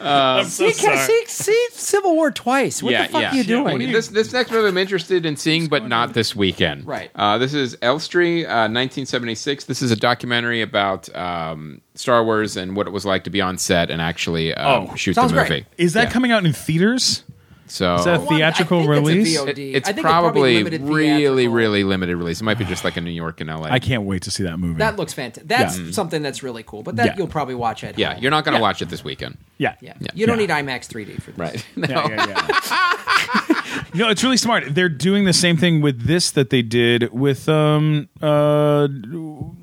I'm so see, see, see Civil War twice. What yeah, the fuck yeah. are you doing? Well, This this next movie I'm interested in seeing, but not this weekend. Right. Uh, this is Elstree, uh, 1976. This is a documentary about um, Star Wars and what it was like to be on set and actually uh, Oh, shoot the movie. great. is that Yeah. coming out in theaters So is that a Well, I theatrical think it's a release VOD. It- it's I think probably, limited really, really limited release. It might be just like in New York and LA. i can't wait to see that movie That looks fantastic. That's Yeah. something that's really cool. But that Yeah. you'll probably watch it. yeah, home. you're not going to watch it this weekend. yeah Yeah. You don't Yeah. need IMAX 3D for this. Right. yeah, yeah, yeah. you it's really smart. They're doing the same thing with this that they did with um uh,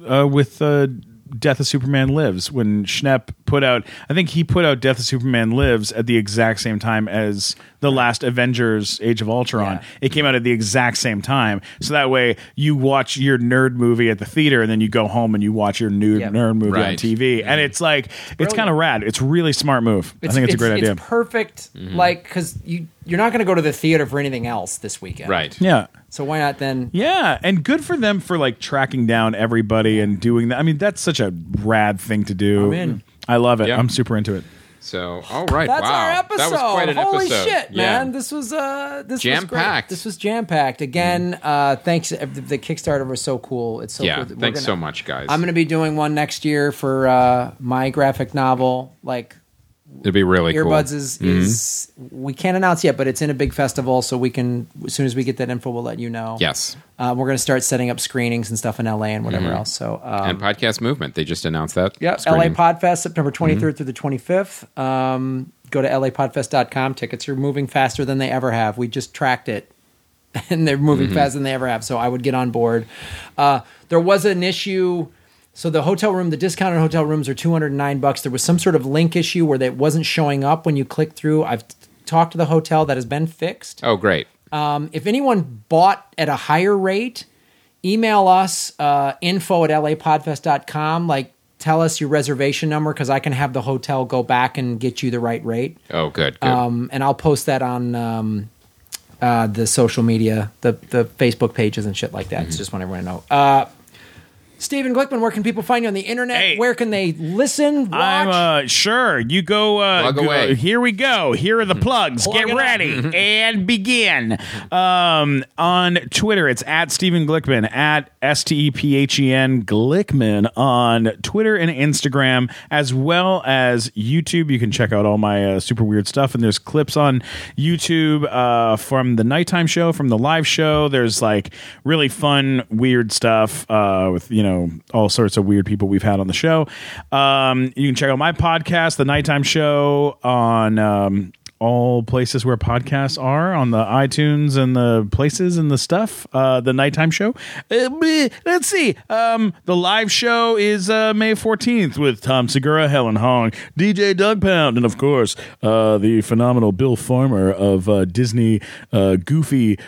uh with uh Death of Superman Lives when Schnepp put out I think he put out Death of Superman Lives at the exact same time as the last Avengers Age of Ultron. Yeah. It came out at the exact same time. So that way you watch your nerd movie at the theater and then you go home and you watch your new Yep. nerd movie on Right. TV. And it's like it's brilliant. kind of rad. It's really smart move. I think it's, a great idea. It's perfect, Mm-hmm. like because you you're not going to go to the theater for anything else this weekend, Right. yeah. So why not then? Yeah, and good for them for like tracking down everybody and doing that. I mean, that's such a rad thing to do. I'm in. I love it. Yeah. I'm super into it. So, all right. That's wow. our episode. That was quite an Holy episode. shit, Yeah. man! This was uh, this Jam-packed. This was jam packed. Again, uh, thanks. The, the Kickstarter was so cool. It's so Yeah. cool. Thanks gonna- so much, guys. I'm going to be doing one next year for uh, my graphic novel. Like It'd be really cool. Earbuds is is we can't announce yet, but it's in a big festival, so we can as soon as we get that info, we'll let you know. Yes. uh, we're going to start setting up screenings and stuff in LA and whatever else. So um, and Podcast Movement. They just announced that. Yeah. LA Podfest, September 23rd through the 25th. Um, go to lapodfest.com. Tickets are moving faster than they ever have. We just tracked it, and they're moving faster than they ever have. So I would get on board. Uh, there was an issue. So the hotel room, the discounted hotel rooms are 209 bucks. There was some sort of link issue where that wasn't showing up when you click through. I've t- talked to the hotel that has been fixed. Oh, great. Um, if anyone bought at a higher rate, email us uh, info at lapodfest.com. Like, tell us your reservation number because I can have the hotel go back and get you the right rate. Oh, good. Good. Um, and I'll post that on um, uh, the social media, the the Facebook pages and shit like that. Mm-hmm. It's just want everyone to know. Uh, Stephen Glickman, where can people find you on the internet? Hey. where can they listen, watch? I'm uh sure you go uh Plug go- away. here we go. Here are the plugs. Plug Get ready and begin. Um on Twitter it's at Stephen Glickman at S T E P H E N Glickman on Twitter and Instagram as well as YouTube. You can check out all my uh, super weird stuff and there's clips on YouTube uh from the nighttime show, from the live show. There's like really fun weird stuff uh with you know all sorts of weird people we've had on the show. Um, you can check out my podcast, The Nighttime Show, on um, all places where podcasts are, on the iTunes and the places and the stuff. Uh, the Nighttime Show. Uh, let's see. Um, the live show is uh, May 14th with Tom Segura, Helen Hong, DJ Doug Pound, and of course, uh, the phenomenal Bill Farmer of uh, Disney uh, Goofy.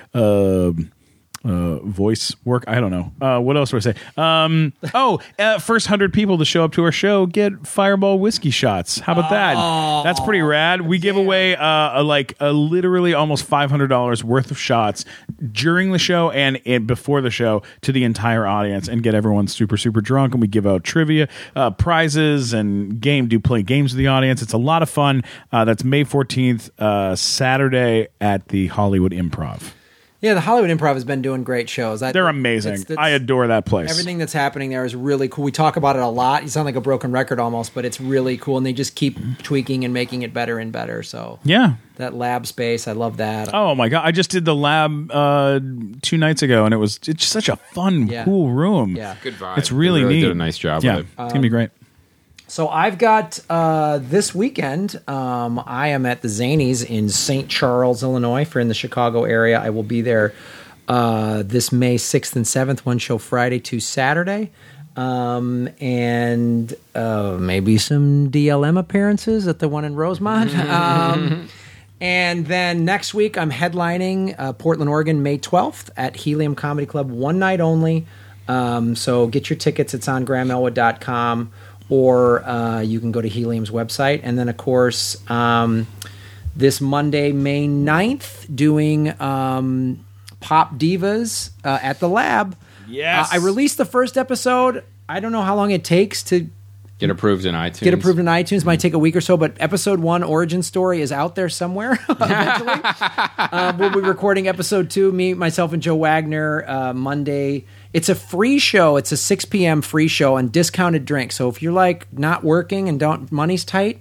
Uh, voice work. I don't know. Uh, what else do I say? Um, oh, uh, first hundred people to show up to our show get Fireball whiskey shots. How about that? That's pretty rad. We give away uh, a, like a literally almost five hundred dollars worth of shots during the show and, and before the show to the entire audience and get everyone super super drunk. And we give out trivia uh, prizes and game do play games with the audience. It's a lot of fun. Uh, that's May fourteenth, uh, Saturday at the Hollywood Improv. Yeah, the Hollywood Improv has been doing great shows. I, They're amazing. it's- it's- I adore that place. Everything that's happening there is really cool. We talk about it a lot. You sound like a broken record almost, but it's really cool, and they just keep tweaking and making it better and better. So Yeah. that lab space, I love that. Oh my god! I just did the lab uh, two nights ago, and it was it's such a fun, Yeah. cool room. Yeah. Good vibe. It's really, They really neat. did a nice job Yeah, with it. it's gonna be great. So I've got uh, this weekend. Um, I am at the Zanies in St. Charles, Illinois. If you're in the Chicago area, I will be there uh, this May sixth and seventh. One show Friday to Saturday, um, and uh, maybe some DLM appearances at the one in Rosemont. um, and then next week, I'm headlining uh, Portland, Oregon, May 12th at Helium Comedy Club, one night only. Um, so get your tickets. It's on grahamelwood.com or uh, you can go to Helium's website. And then, of course, um, this Monday, May 9th, doing um, Pop Divas uh, at the lab. Yes. Uh, I released the first episode. I don't know how long it takes to Get approved in iTunes. get approved in iTunes. Might take a week or so, but episode one origin story is out there somewhere. eventually, um, we'll be recording episode two. Me, myself, and Joe Wagner uh, Monday. It's a free show. It's a six p.m. free show and discounted drinks. So if you're like not working and don't money's tight,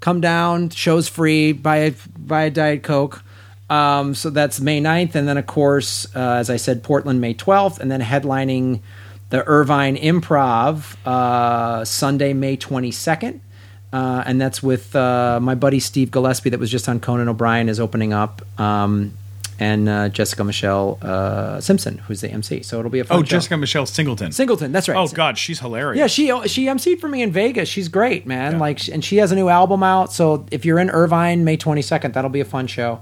come down. Show's free. Buy a buy a diet coke. Um, so that's May 9th. and then of course, uh, as I said, Portland May twelfth, and then headlining the Irvine Improv uh, Sunday, May 22nd. Uh, and that's with uh, my buddy Steve Gillespie, that was just on Conan O'Brien, is opening up, um, and uh, Jessica Michelle uh, Simpson, who's the MC. So it'll be a fun Oh, show. Jessica Michelle Singleton. Singleton, that's right. Oh God, she's hilarious. Yeah, she she emceed for me in Vegas. She's great, man. Like, and she has a new album out. So if you're in Irvine, May 22nd, that'll be a fun show.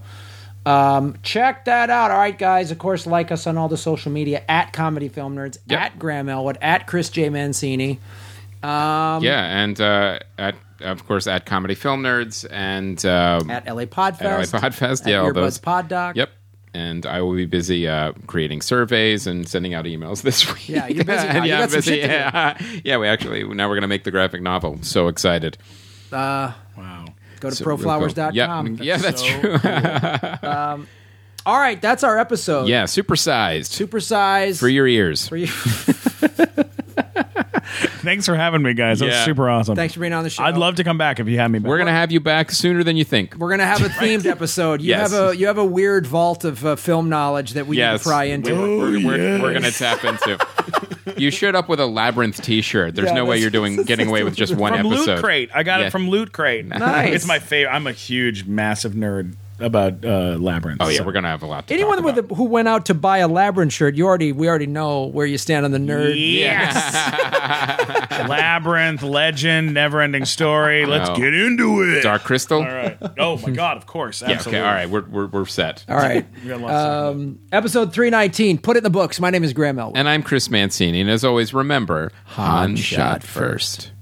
Um, check that out. All right, guys. Of course, like us on all the social media at Comedy Film Nerds, Yep. at Graham Elwood, at Chris J Mancini. Um, Yeah, and uh, at of course at Comedy Film Nerds and um, at LA Podfest. at LA Podfest. At Yeah, all Earbuds those. Pod Doc. Yep. And I will be busy uh, creating surveys and sending out emails this week. Yeah, you're busy now. You yeah, got I'm some busy. shit to do. yeah. yeah, we actually now we're going to make the graphic novel. So excited. Uh, Wow. go to So real cool. proflowers.com. Yeah, yeah, that's so true. All right, that's our episode. yeah, supersized Supersized for your ears. For you. Thanks for having me, guys. That was Yeah. super awesome. Thanks for being on the show. I'd love to come back if you had me. Back. We're going to have you back sooner than you think. We're gonna have a themed episode. You Yes. have a you have a weird vault of uh, film knowledge that we need to pry into. We're, we're, we're, yes. we're going to tap into. you showed up with a labyrinth T-shirt. There's Yeah, no way that's- you're doing getting away with just one from episode. Loot Crate. I got Yeah. it from Loot Crate. Nice. It's my favorite. I'm a huge, massive nerd about uh, labyrinth. Oh yeah, So- we're gonna have a lot. To Anyone talk with about. a, who went out to buy a labyrinth shirt, you already we already know where you stand on the nerd. Yes. Labyrinth, legend, never ending story. Let's No. get into it. Dark Crystal. All right. Oh my god, of course. Yeah. Absolutely. Okay. All right. We're we're, we're set. All right. We got lots of- Um, episode three nineteen. Put it in the books. My name is Graham Elwood. And I'm Chris Mancini, and as always, remember Han shot first.